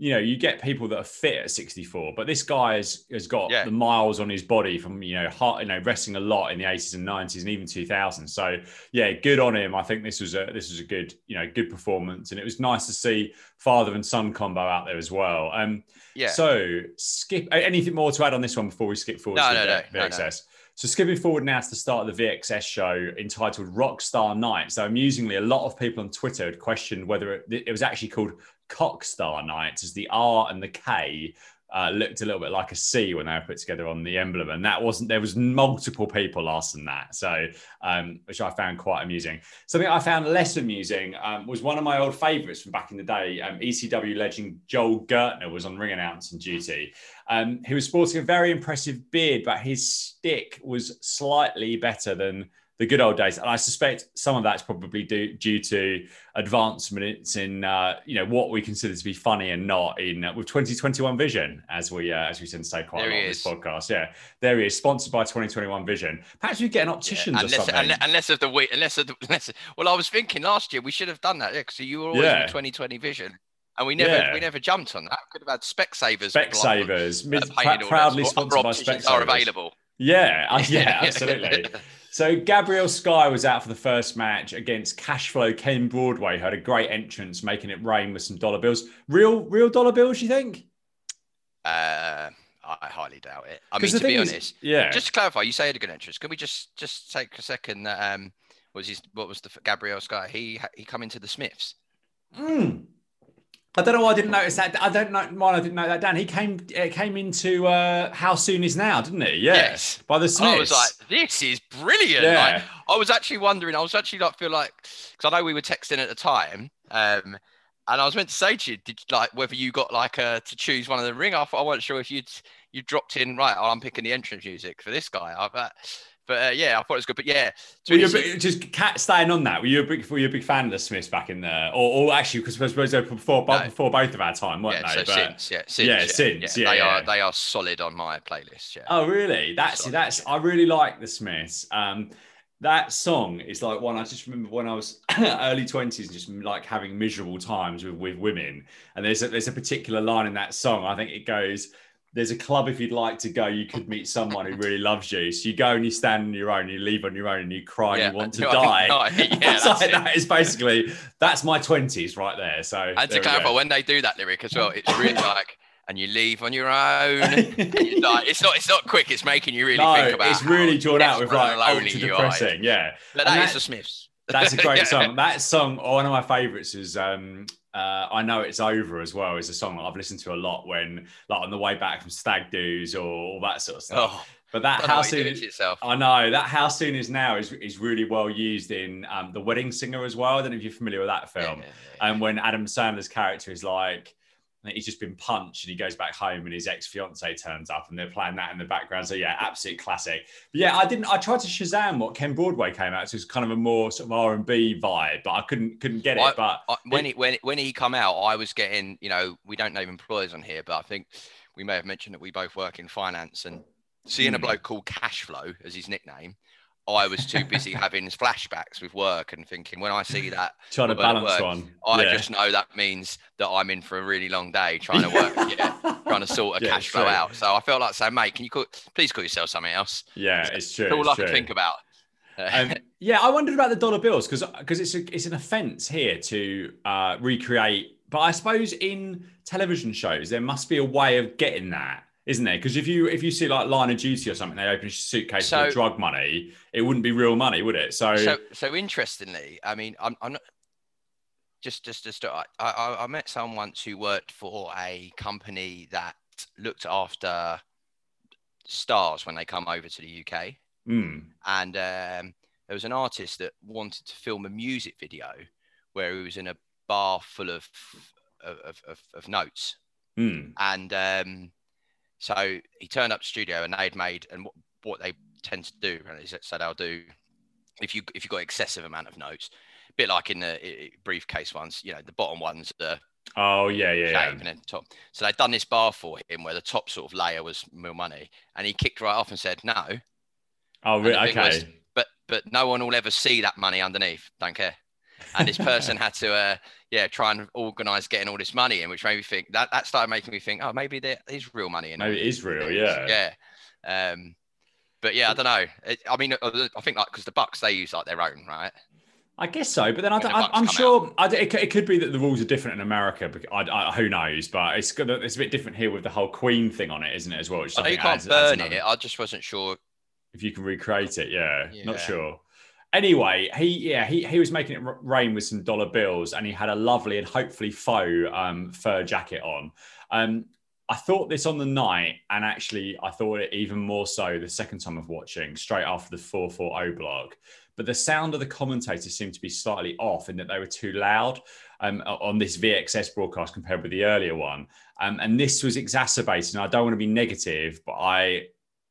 you know, you get people that are fit at 64, but this guy has, has got Yeah. the miles on his body from, you know, hard, you know, wrestling a lot in the 80s and 90s and even 2000. So yeah, good on him. I think this was a, this was a good, you know, good performance. And it was nice to see father and son combo out there as well. Um, yeah. so skip, anything more to add on this one before we skip forward No, to no, the no, no, no. So skipping forward now to the start of the VXS show entitled Rockstar Night. So amusingly, a lot of people on Twitter had questioned whether it, it was actually called Cockstar Night, as the R and the K uh, looked a little bit like a C when they were put together on the emblem, and that wasn't. There was multiple people asking that, so um, which I found quite amusing. Something I found less amusing um, was one of my old favourites from back in the day. Um, ECW legend Joel Gertner was on ring announcing duty. Um, he was sporting a very impressive beard, but his stick was slightly better than the good old days. And I suspect some of that's probably due, due to advancements in, uh, you know, what we consider to be funny and not in uh, with 2021 Vision, as we uh, as we tend to say quite There a lot on this podcast. Yeah, there he is, sponsored by 2021 Vision. Perhaps we get an Yeah, opticians or unless, something. unless, unless of the week, unless of the, unless, well, I was thinking last year we should have done that, yeah, because you were always Yeah. with 2020 vision, and we never, Yeah. we never jumped on that. Could have had Specsavers. Specsavers, uh, pr- proudly sponsored by opticians are available. Yeah, uh, yeah, absolutely. So Gabriel Sky was out for the first match against Cashflow Ken Broadway. Had a great entrance, making it rain with some dollar bills. Real, real dollar bills, you think? Uh, I highly doubt it. I mean, to be thing is- honest, yeah, just to clarify, you say he had a good entrance. Can we just just take a second? That um, was his what was the Gabriel Sky? He he come into the Smiths. Mm. I don't know why I didn't notice that. I don't know why I didn't know that. Dan, he came uh, came into uh, How Soon Is Now, didn't he? Yeah, Yes. by the Smiths. I was like, this is brilliant. Yeah. Like, I was actually wondering, I was actually like, feel like, because I know we were texting at the time, um, and I was meant to say to you, did like whether you got like uh, to choose one of the ring. I, thought- I wasn't sure if you'd you dropped in right. Oh, I'm picking the entrance music for this guy. I, but but uh, yeah, I thought it was good. But yeah, to Were you big, just cat staying on that? Were you a big, were you a big fan of the Smiths back in there, or, or actually because I suppose they were before No. before both of our time, weren't yeah, they? so But- since yeah, since Yeah, since, yeah, they yeah. are they are solid on my playlist. Yeah. Oh, really? That's Sorry, that's. I really like the Smiths. Um, that song is like one I just remember when I was early twenties and just like having miserable times with, with women. And there's a, there's a particular line in that song. I think it goes, "There's a club if you'd like to go. You could meet someone who really loves you. So you go and you stand on your own. You leave on your own, and you cry Yeah, and you want to die." yeah, that's like, that is basically that's my twenties right there. So And there to clarify, when they do that lyric as well, it's really like, and you leave on your own. It's like, it's not. It's not quick. It's making you really no, think about. it's really drawn out with like ultra you are. depressing. Yeah, But And that is that- the Smiths. That's a great song. That song, oh, one of my favorites is um, uh, "I Know It's Over" as well. Is a song that I've listened to a lot when, like, on the way back from stag do's or all that sort of stuff. Oh, but that how soon is, yourself. I know that how soon is now is is really well used in um, the Wedding Singer as well. I don't know if you're familiar with that film. Yeah, yeah, yeah. And when Adam Sandler's character is like, he's just been punched and he goes back home and his ex fiance turns up and they're playing that in the background. So yeah, absolute classic. But yeah, I didn't. I tried to Shazam what Ken Broadway came out. So it's kind of a more sort of R and B vibe, but I couldn't couldn't get it. But I, when he when when he come out, I was getting you know we don't name employers on here, but I think we may have mentioned that we both work in finance and seeing a Hmm. bloke called Cashflow as his nickname. I was too busy having flashbacks with work and thinking when I see that, trying to balance work, one. I Yeah. just know that means that I'm in for a really long day trying to work, yeah, trying to sort a Yeah, cash flow true. out. So I felt like saying, mate, can you call, please call yourself something else? Yeah, it's true. All it's I can true. think about. Um, yeah, I wondered about the dollar bills because because it's a, it's an offence here to uh, recreate. But I suppose in television shows there must be a way of getting that, isn't there? Because if you if you see like Line of Duty or something, they open a suitcase So- of drug money, it wouldn't be real money, would it? So, so so interestingly, I mean, I'm, I'm not just just just I, I I met someone once who worked for a company that looked after stars when they come over to the UK, mm, and um, there was an artist that wanted to film a music video where he was in a bar full of of, of, of notes mm, and um, so he turned up to studio and they'd made and what, what they tend to do is that- so they'll do if you if you've got excessive amount of notes a bit like in the briefcase ones you know the bottom ones are oh yeah, yeah, shape yeah. and then top so they'd done this bar for him where the top sort of layer was real money and he kicked right off and said no Oh, and re- okay. was- but but no one will ever see that money underneath don't care and this person had to uh yeah try and organize getting all this money in which made me think that that started making me think oh maybe there is real money in Maybe it is real, yeah. yeah um but yeah i don't know it, i mean uh, i think like because the bucks they use like their own right I guess so, but then I When I, come sure I, it, could- it could be that the rules are different in America. I, I, who knows? But it's it's a bit different here with the whole Queen thing on it, isn't it? As well, which I i you can't adds- adds burn another- it i just wasn't sure if you can recreate it. Yeah, not sure. Anyway, he yeah he he was making it rain with some dollar bills, and he had a lovely and hopefully faux um, fur jacket on. Um, I thought this on the night, and actually I thought it even more so the second time of watching, straight after the four four zero block. But the sound of the commentators seemed to be slightly off in that they were too loud um, on this VXS broadcast compared with the earlier one. Um, and this was exacerbated. And I don't want to be negative, but I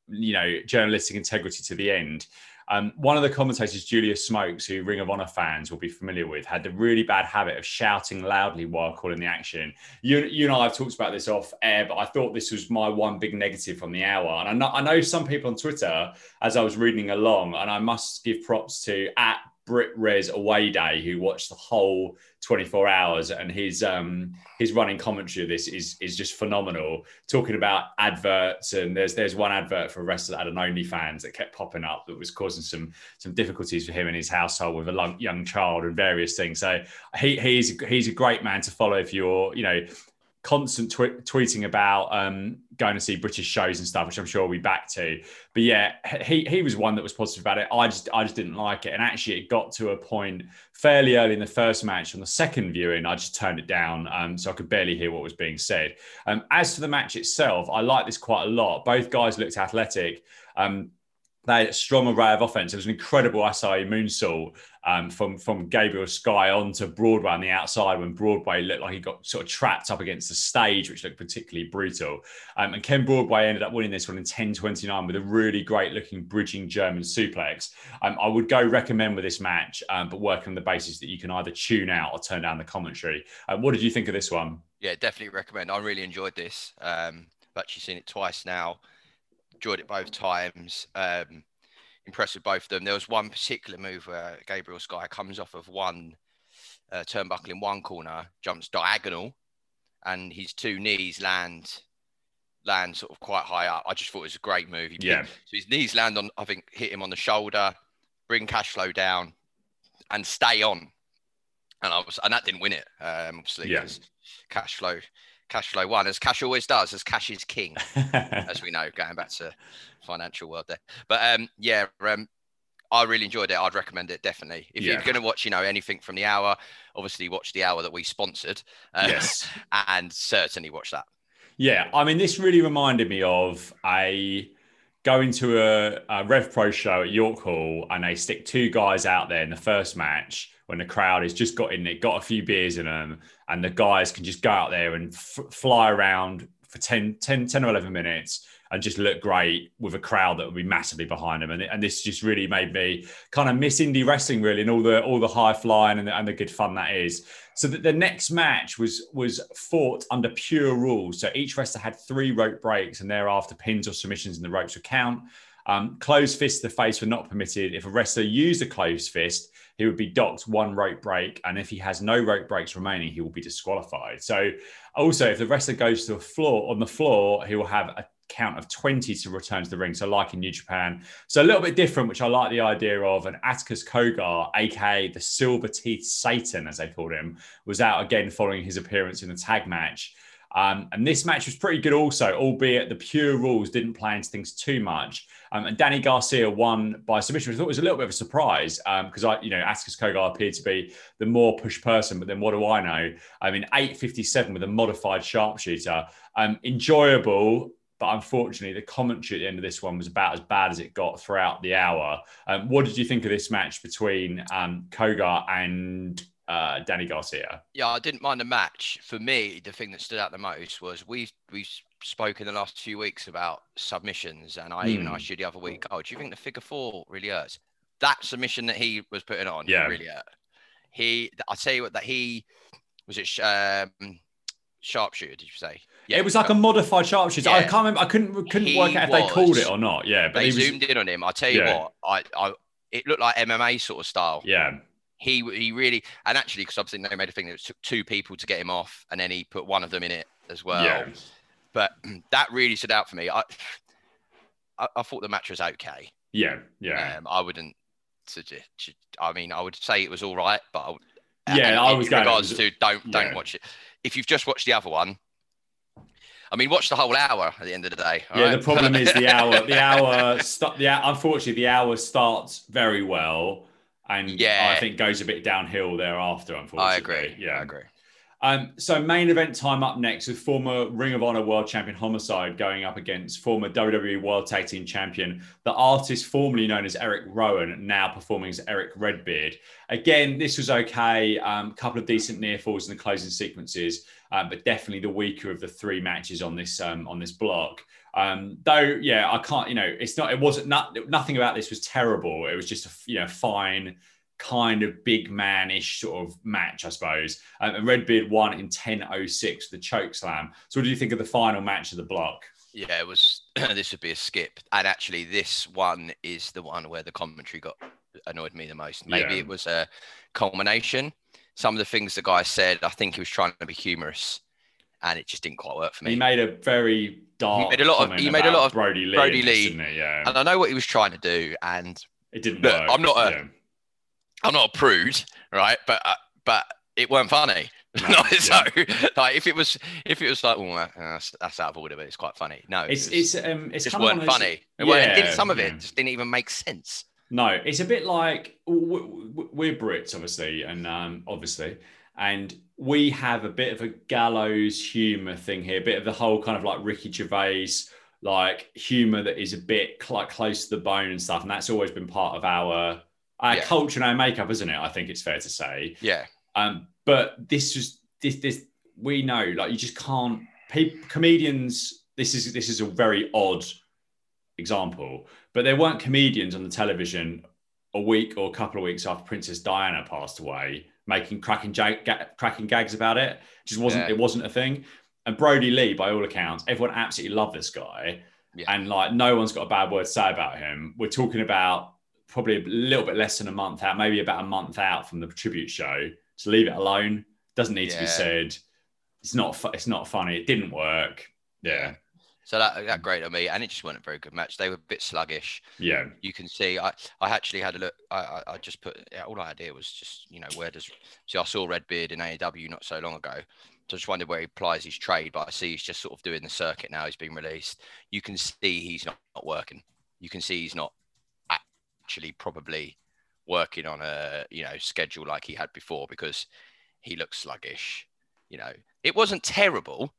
you know, journalistic integrity to the end. Um, one of the commentators, Julius Smokes, who Ring of Honor fans will be familiar with, had the really bad habit of shouting loudly while calling the action. You, you and I have talked about this off air, but I thought this was my one big negative from the hour. And I know, I know some people on Twitter, as I was reading along, and I must give props to at Brit Res Away Day, who watched the whole 24 hours, and his um his running commentary of this is is just phenomenal. Talking about adverts, and there's there's one advert for a wrestler that had an OnlyFans that kept popping up that was causing some some difficulties for him and his household with a young child and various things. So he he's he's a great man to follow if you're you know constant tw- tweeting about um, going to see British shows and stuff, which I'm sure we'll be back to. But yeah, he he was one that was positive about it. I just I just didn't like it, and actually it got to a point fairly early in the first match. On the second viewing, I just turned it down, um, so I could barely hear what was being said. Um, as for the match itself, I like this quite a lot. Both guys looked athletic. Um, they had a strong array of offense. It was an incredible Asai moonsault um, from from Gabriel Sky onto Broadway on the outside when Broadway looked like he got sort of trapped up against the stage, which looked particularly brutal. Um, and Ken Broadway ended up winning this one in 10:29 with a really great looking bridging German suplex. Um, I would go recommend with this match, um, but work on the basis that you can either tune out or turn down the commentary. Um, what did you think of this one? yeah definitely recommend i really enjoyed this um i've actually seen it twice now enjoyed it both times um impressed with both of them. There was one particular move where Gabriel Sky comes off of one uh, turnbuckle in one corner, jumps diagonal, and his two knees land land sort of quite high up. I just thought it was a great move. He Yeah. picked- so his knees land on, I think, hit him on the shoulder, bring cash flow down, and stay on. And I was, and that didn't win it, um, obviously. Yeah. 'cause Cash flow, cash flow won, as cash always does, as cash is king as we know, going back to financial world there. But um, yeah, um, I really enjoyed it. I'd recommend it definitely. If Yeah. you're going to watch, you know, anything from the hour, obviously watch the hour that we sponsored, uh, yes. and certainly watch that. Yeah, I mean, this really reminded me of a going to a, a Rev Pro show at York Hall, and they stick two guys out there in the first match when the crowd has just got in it, got a few beers in them, and the guys can just go out there and f- fly around for 10, 10, 10 or 11 minutes and just look great with a crowd that would be massively behind them. And, and this just really made me kind of miss indie wrestling really and all the all the high flying and the, and the good fun that is. So that the next match was was fought under pure rules. So each wrestler had three rope breaks and thereafter pins or submissions in the ropes would count. Um, closed fists to the face were not permitted. If a wrestler used a closed fist, he would be docked one rope break, and if he has no rope breaks remaining, he will be disqualified. So, also, if the wrestler goes to the floor on the floor, he will have a count of 20 to return to the ring. So, like in New Japan. So, a little bit different, which I like the idea of. And Atticus Cogar, aka the Silver Teeth Satan, as they called him, was out again following his appearance in the tag match. Um, and this match was pretty good also, albeit the pure rules didn't play into things too much. Um, and Danny Garcia won by submission, which I thought was a little bit of a surprise because I, you know, Atticus Cogar appeared to be the more push person. But then what do I know? I mean, 857 with a modified sharpshooter. Um, enjoyable, but unfortunately, the commentary at the end of this one was about as bad as it got throughout the hour. Um, what did you think of this match between um, Cogar and uh, Danny Garcia? Yeah, I didn't mind the match. For me, the thing that stood out the most was we we spoke in the last few weeks about submissions, and I even Hmm. asked you the other week, "Oh, do you think the figure four really hurts?" That submission that he was putting on, Yeah. really hurt. He, I tell you what, that he was it um, sharpshooter? Did you say? Yeah it was like a modified sharpshooter. I can't remember. I couldn't couldn't He work out if they called it or not. Yeah, but They he was, zoomed in on him. I tell you Yeah. what, I, I, it looked like MMA sort of style. yeah, he he really and actually because obviously they made a thing that it took two people to get him off and then he put one of them in it as well yeah, but that really stood out for me i i, I thought the match was okay yeah, yeah. um, i wouldn't suggest i mean i would say it was all right but I, would- Yeah, and I in was going- regards to don't don't yeah. watch it if you've just watched the other one I mean, watch the whole hour at the end of the day. all Yeah, right? the problem is the hour. The hour. St- the unfortunately, the hour starts very well, and Yeah. I think goes a bit downhill thereafter. Unfortunately, I agree. Yeah, I agree. Um, so main event time up next with former Ring of Honor World Champion Homicide going up against former WWE World Tag Team Champion, the artist formerly known as Eric Rowan, now performing as Eric Redbeard. Again, this was okay. A um, couple of decent near falls in the closing sequences, um, but definitely the weaker of the three matches on this um, on this block. Um, though, yeah, I can't. You know, it's not. It wasn't. Not, nothing about this was terrible. It was just a you know fine kind of big man-ish sort of match, I suppose. Um, and Redbeard won in 10.06 the choke slam. So what do you think of the final match of the block? Yeah, it was. this would be a skip, and actually, this one is the one where the commentary got annoyed me the most. Maybe Yeah. it was a culmination. Some of the things the guy said, I think he was trying to be humorous, and it just didn't quite work for me. He made a very dark He made a lot of- he made a lot of Brodie Lee, Brodie Lee. Yeah. and I know what he was trying to do, and It didn't Look, work. I'm not a- yeah. I'm not a prude, right? But uh, but it weren't funny. No, No, so like if it was if it was like, oh, uh, that's, that's out of order, but it's quite funny. No, it It's was- it's um it's just kind weren't of funny. It weren't- Yeah, some of yeah. it just didn't even make sense. No, it's a bit like we're Brits, obviously, and um, obviously, and we have a bit of a gallows humor thing here, a bit of the whole kind of like Ricky Gervais, like humor that is a bit cl- like close to the bone and stuff, and that's always been part of our our Yeah. culture and our makeup, isn't it? I think it's fair to say. Yeah, Um, but this was this this we know like you just can't. People, comedians. This is this is a very odd example, but there weren't comedians on the television a week or a couple of weeks after Princess Diana passed away, making cracking jag- ga- cracking gags about it. Just wasn't Yeah. it wasn't a thing. And Brodie Lee, by all accounts, everyone absolutely loved this guy, Yeah. and like no one's got a bad word to say about him. We're talking about probably a little bit less than a month out, maybe about a month out from the tribute show. To leave it alone doesn't need to be said. It's not. fu- It's not funny. It didn't work. Yeah. So that that great on me, and it just wasn't a very good match. They were a bit sluggish. Yeah. You can see. I I actually had a look. I I, just put yeah, all I had was just you know where does see I saw Redbeard in AEW not so long ago. So I just wondered where he applies his trade, but I see he's just sort of doing the circuit now. He's been released. You can see he's not, not working. You can see he's not actually probably working on a you know schedule like he had before because he looks sluggish. You know, it wasn't terrible,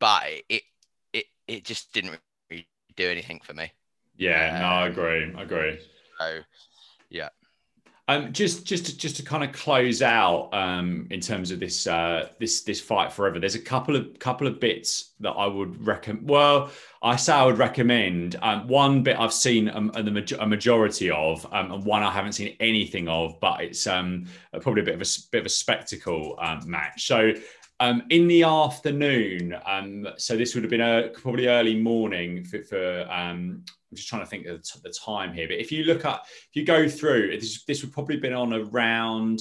but it it it just didn't really do anything for me. Yeah. No, I agree. I agree. So yeah, Um, just just to, just to kind of close out um, in terms of this uh, this this fight forever. There's a couple of couple of bits that I would recommend. Well, I say I would recommend. Um, one bit I've seen um, the maj- a majority of, um, and one I haven't seen anything of, but it's um, probably a bit of a bit of a spectacle um, match. So. Um, in the afternoon, um, so this would have been a probably early morning for, for um, I'm just trying to think of the, t- the time here. But if you look up, if you go through, this, this would probably been on around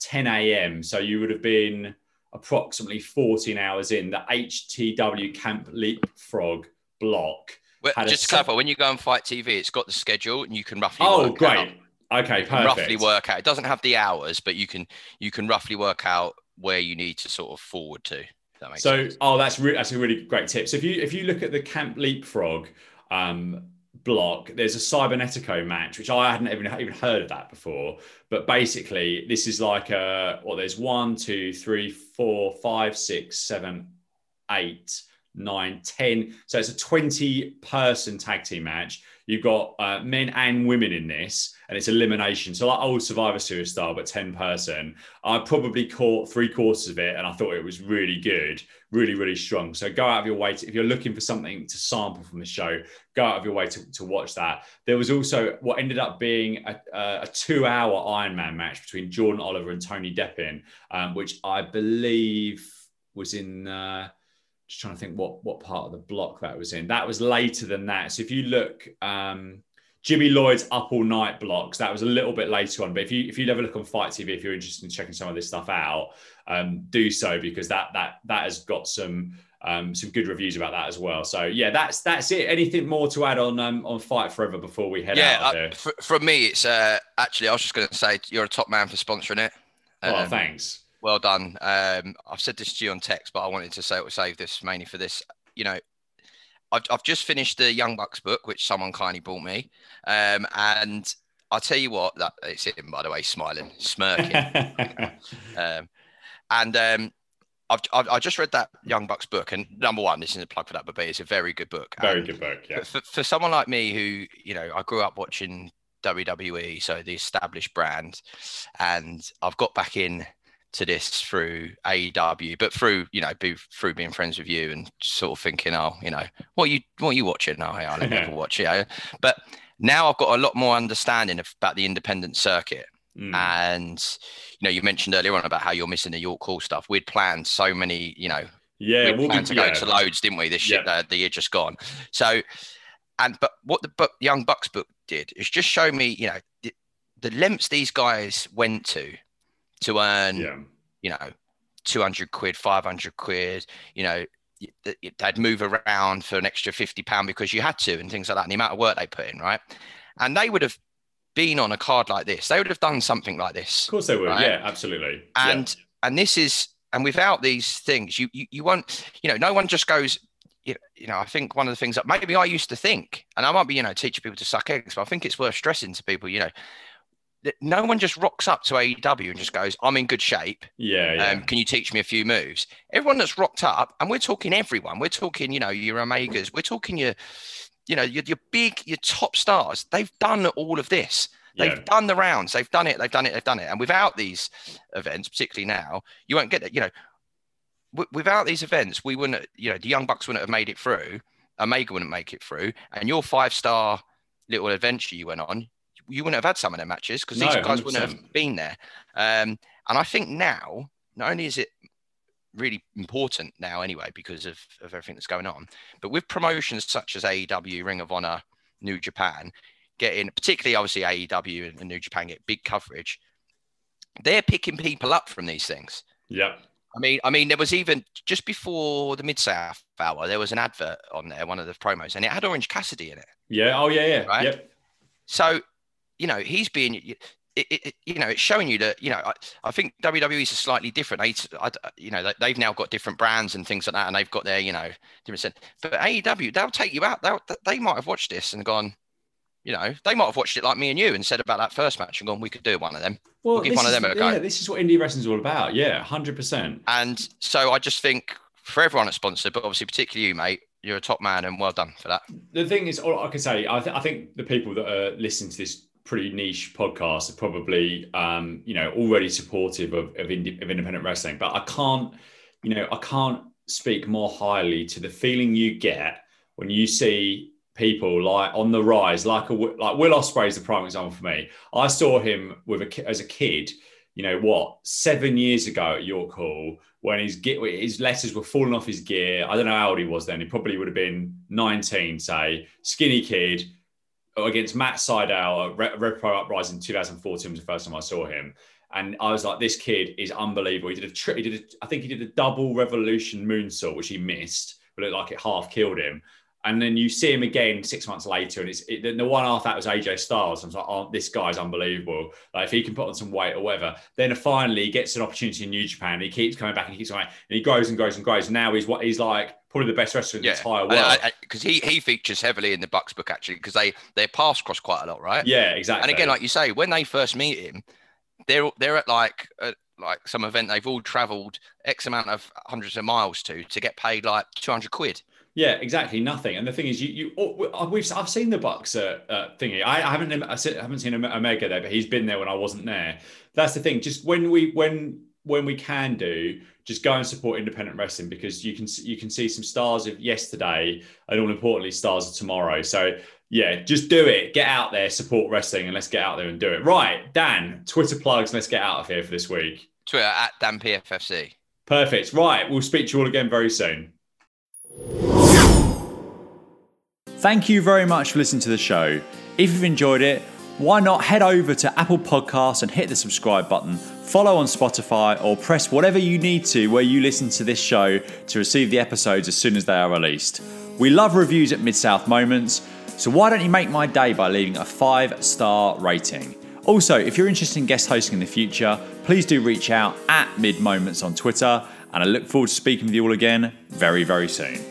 10 a.m. So you would have been approximately 14 hours in. The HTW Camp Leapfrog block. well, just to clarify, when you go on FITE TV, it's got the schedule and you can roughly Oh, great. out, Okay, perfect. roughly work out. It doesn't have the hours, but you can you can roughly work out where you need to sort of forward to. That makes So, sense. oh, that's re- that's a really great tip. So if you if you look at the Camp Leapfrog um, block, there's a Cibernetico match, which I hadn't even even heard of that before. But basically, this is like a well, there's one, two, three, four, five, six, seven, eight, nine, ten. So it's a 20 person tag team match. You've got uh, men and women in this, and it's elimination. So like old Survivor Series style, but 10 person. I probably caught three quarters of it, and I thought it was really good, really, really strong. So go out of your way to, if you're looking for something to sample from the show, go out of your way to, to watch that. There was also what ended up being a, a, a two-hour Iron Man match between Jordan Oliver and Tony Deppen, um, which I believe was in. Uh, just trying to think what what part of the block that was in. That was later than that. So if you look, um, Jimmy Lloyd's Up All Night blocks, that was a little bit later on. But if you if you ever look on FITE TV, if you're interested in checking some of this stuff out, um, do so because that that that has got some um, some good reviews about that as well. So yeah, that's that's it. Anything more to add on um, on Fight Forever before we head yeah, out uh, for, from me, it's uh, actually I was just going to say you're a top man for sponsoring it. oh, Um, thanks. Well done. Um, I've said this to you on text, but I wanted to say save this mainly for this. You know, I've, I've just finished the Young Bucks book, which someone kindly bought me, um, and I'll tell you what. That it's him, by the way, smiling, smirking. um, and um, I've, I've I just read that Young Bucks book, and number one, this isn't a plug for that, but it's a very good book. Very And good book. Yeah. for, for someone like me who, you know, I grew up watching WWE, so the established brand, and I've got back in to this through AEW, but through, you know, be, through being friends with you and sort of thinking, oh, you know, what you what are you watching? No, I will never watch it. But now I've got a lot more understanding of, about the independent circuit. Mm. And you know, you mentioned earlier on about how you're missing the York Hall stuff. We'd planned so many, you know, yeah, we we'll be, planned to go yeah. to loads, didn't we? This shit, Yeah. uh, the year just gone. So, and but what the book, Young Bucks book did is just show me, you know, the, the lengths these guys went to to earn, yeah. you know, two hundred quid, five hundred quid. You know, they'd move around for an extra fifty pound because you had to, and things like that. And the amount of work they put in, right? And they would have been on a card like this. They would have done something like this Of course they would Right. Yeah, absolutely. Yeah. and and this is and without these things you, you you won't you know no one just goes you know i think one of the things that maybe i used to think and i might be you know teaching people to suck eggs but i think it's worth stressing to people you know no one just rocks up to AEW and just goes, "I'm in good shape. yeah, yeah. Um, can you teach me a few moves?" Everyone that's rocked up, and we're talking everyone. We're talking, you know, your Omegas. We're talking your, you know, your, your big, your top stars. They've done all of this. They've yeah. done the rounds. They've done it. They've done it. They've done it. And without these events, particularly now, you won't get that. You know, w- without these events, we wouldn't. You know, the Young Bucks wouldn't have made it through. Omega wouldn't make it through. And your five star little adventure you went on, you wouldn't have had some of their matches because these No, guys wouldn't have been there. Um, and I think now, not only is it really important now anyway because of, of everything that's going on, but with promotions such as AEW, Ring of Honor, New Japan, getting, particularly obviously AEW and, New Japan get big coverage. They're picking people up from these things. Yep. I mean, I mean, there was even just before the Mid South hour, there was an advert on there, one of the promos, and it had Orange Cassidy in it. Yeah. Oh yeah. Yeah. Right? Yep. So, you know, he's being, it, it, you know, it's showing you that, you know, I, I think WWE is slightly different. They, I, you know, they've now got different brands and things like that, and they've got their, you know, different. But AEW, they'll take you out. They'll, they might have watched this and gone, you know, they might have watched it like me and you and said about that first match and gone, we could do one of them. Well, We'll give one of is- them a go. Yeah, this is what indie wrestling's all about. Yeah, hundred percent. And so I just think for everyone that's sponsored, but obviously particularly you, mate, you're a top man and well done for that. The thing is, all I can say, I, th- I think the people that are listening to this pretty niche podcast are probably, um, you know, already supportive of of, indie, of independent wrestling. But I can't, you know, I can't speak more highly to the feeling you get when you see people like on the rise, like a like Will Ospreay is the prime example for me. I saw him with a as a kid. You know what? Seven years ago at York Hall, when his his letters were falling off his gear. I don't know how old he was then. He probably would have been 19, say, skinny kid against Matt Seidel Red, Pro Uprising 2014 was the first time I saw him. And I was like, this kid is unbelievable. He did a tri- he did a, I think he did a double revolution moonsault, which he missed, but it looked like it half killed him. And then you see him again six months later, and it's it, the one after that was AJ Styles. I was like, oh, this guy's unbelievable. Like if he can put on some weight or whatever, then finally he gets an opportunity in New Japan. He keeps coming back and he keeps going, and he grows and grows and grows. And now he's what he's like probably the best wrestler in the entire world. Because he he features heavily in the Bucks book actually, because they they pass cross quite a lot, right? yeah, exactly. And again, like you say, when they first meet him, they're they're at like uh, like some event they've all travelled X amount of hundreds of miles to to get paid like two hundred quid. Yeah, exactly. Nothing. And the thing is, you, you, oh, we've, I've seen the Bucks uh, uh, thingy. I, I haven't, I haven't seen Omega there, but he's been there when I wasn't there. That's the thing. Just when we, when, when we can do, just go and support independent wrestling because you can, you can see some stars of yesterday and all importantly, stars of tomorrow. So yeah, just do it. Get out there, support wrestling, and let's get out there and do it. Right, Dan, Twitter plugs. Let's get out of here for this week. Twitter at DanPFFC. Perfect. Right, we'll speak to you all again very soon. Thank you very much for listening to the show. If you've enjoyed it, why not head over to Apple Podcasts and hit the subscribe button, follow on Spotify, or press whatever you need to where you listen to this show to receive the episodes as soon as they are released. We love reviews at Mid South Moments, so why don't you make my day by leaving a five star rating? Also, if you're interested in guest hosting in the future, please do reach out at Mid Moments on Twitter, and I look forward to speaking with you all again very, very soon.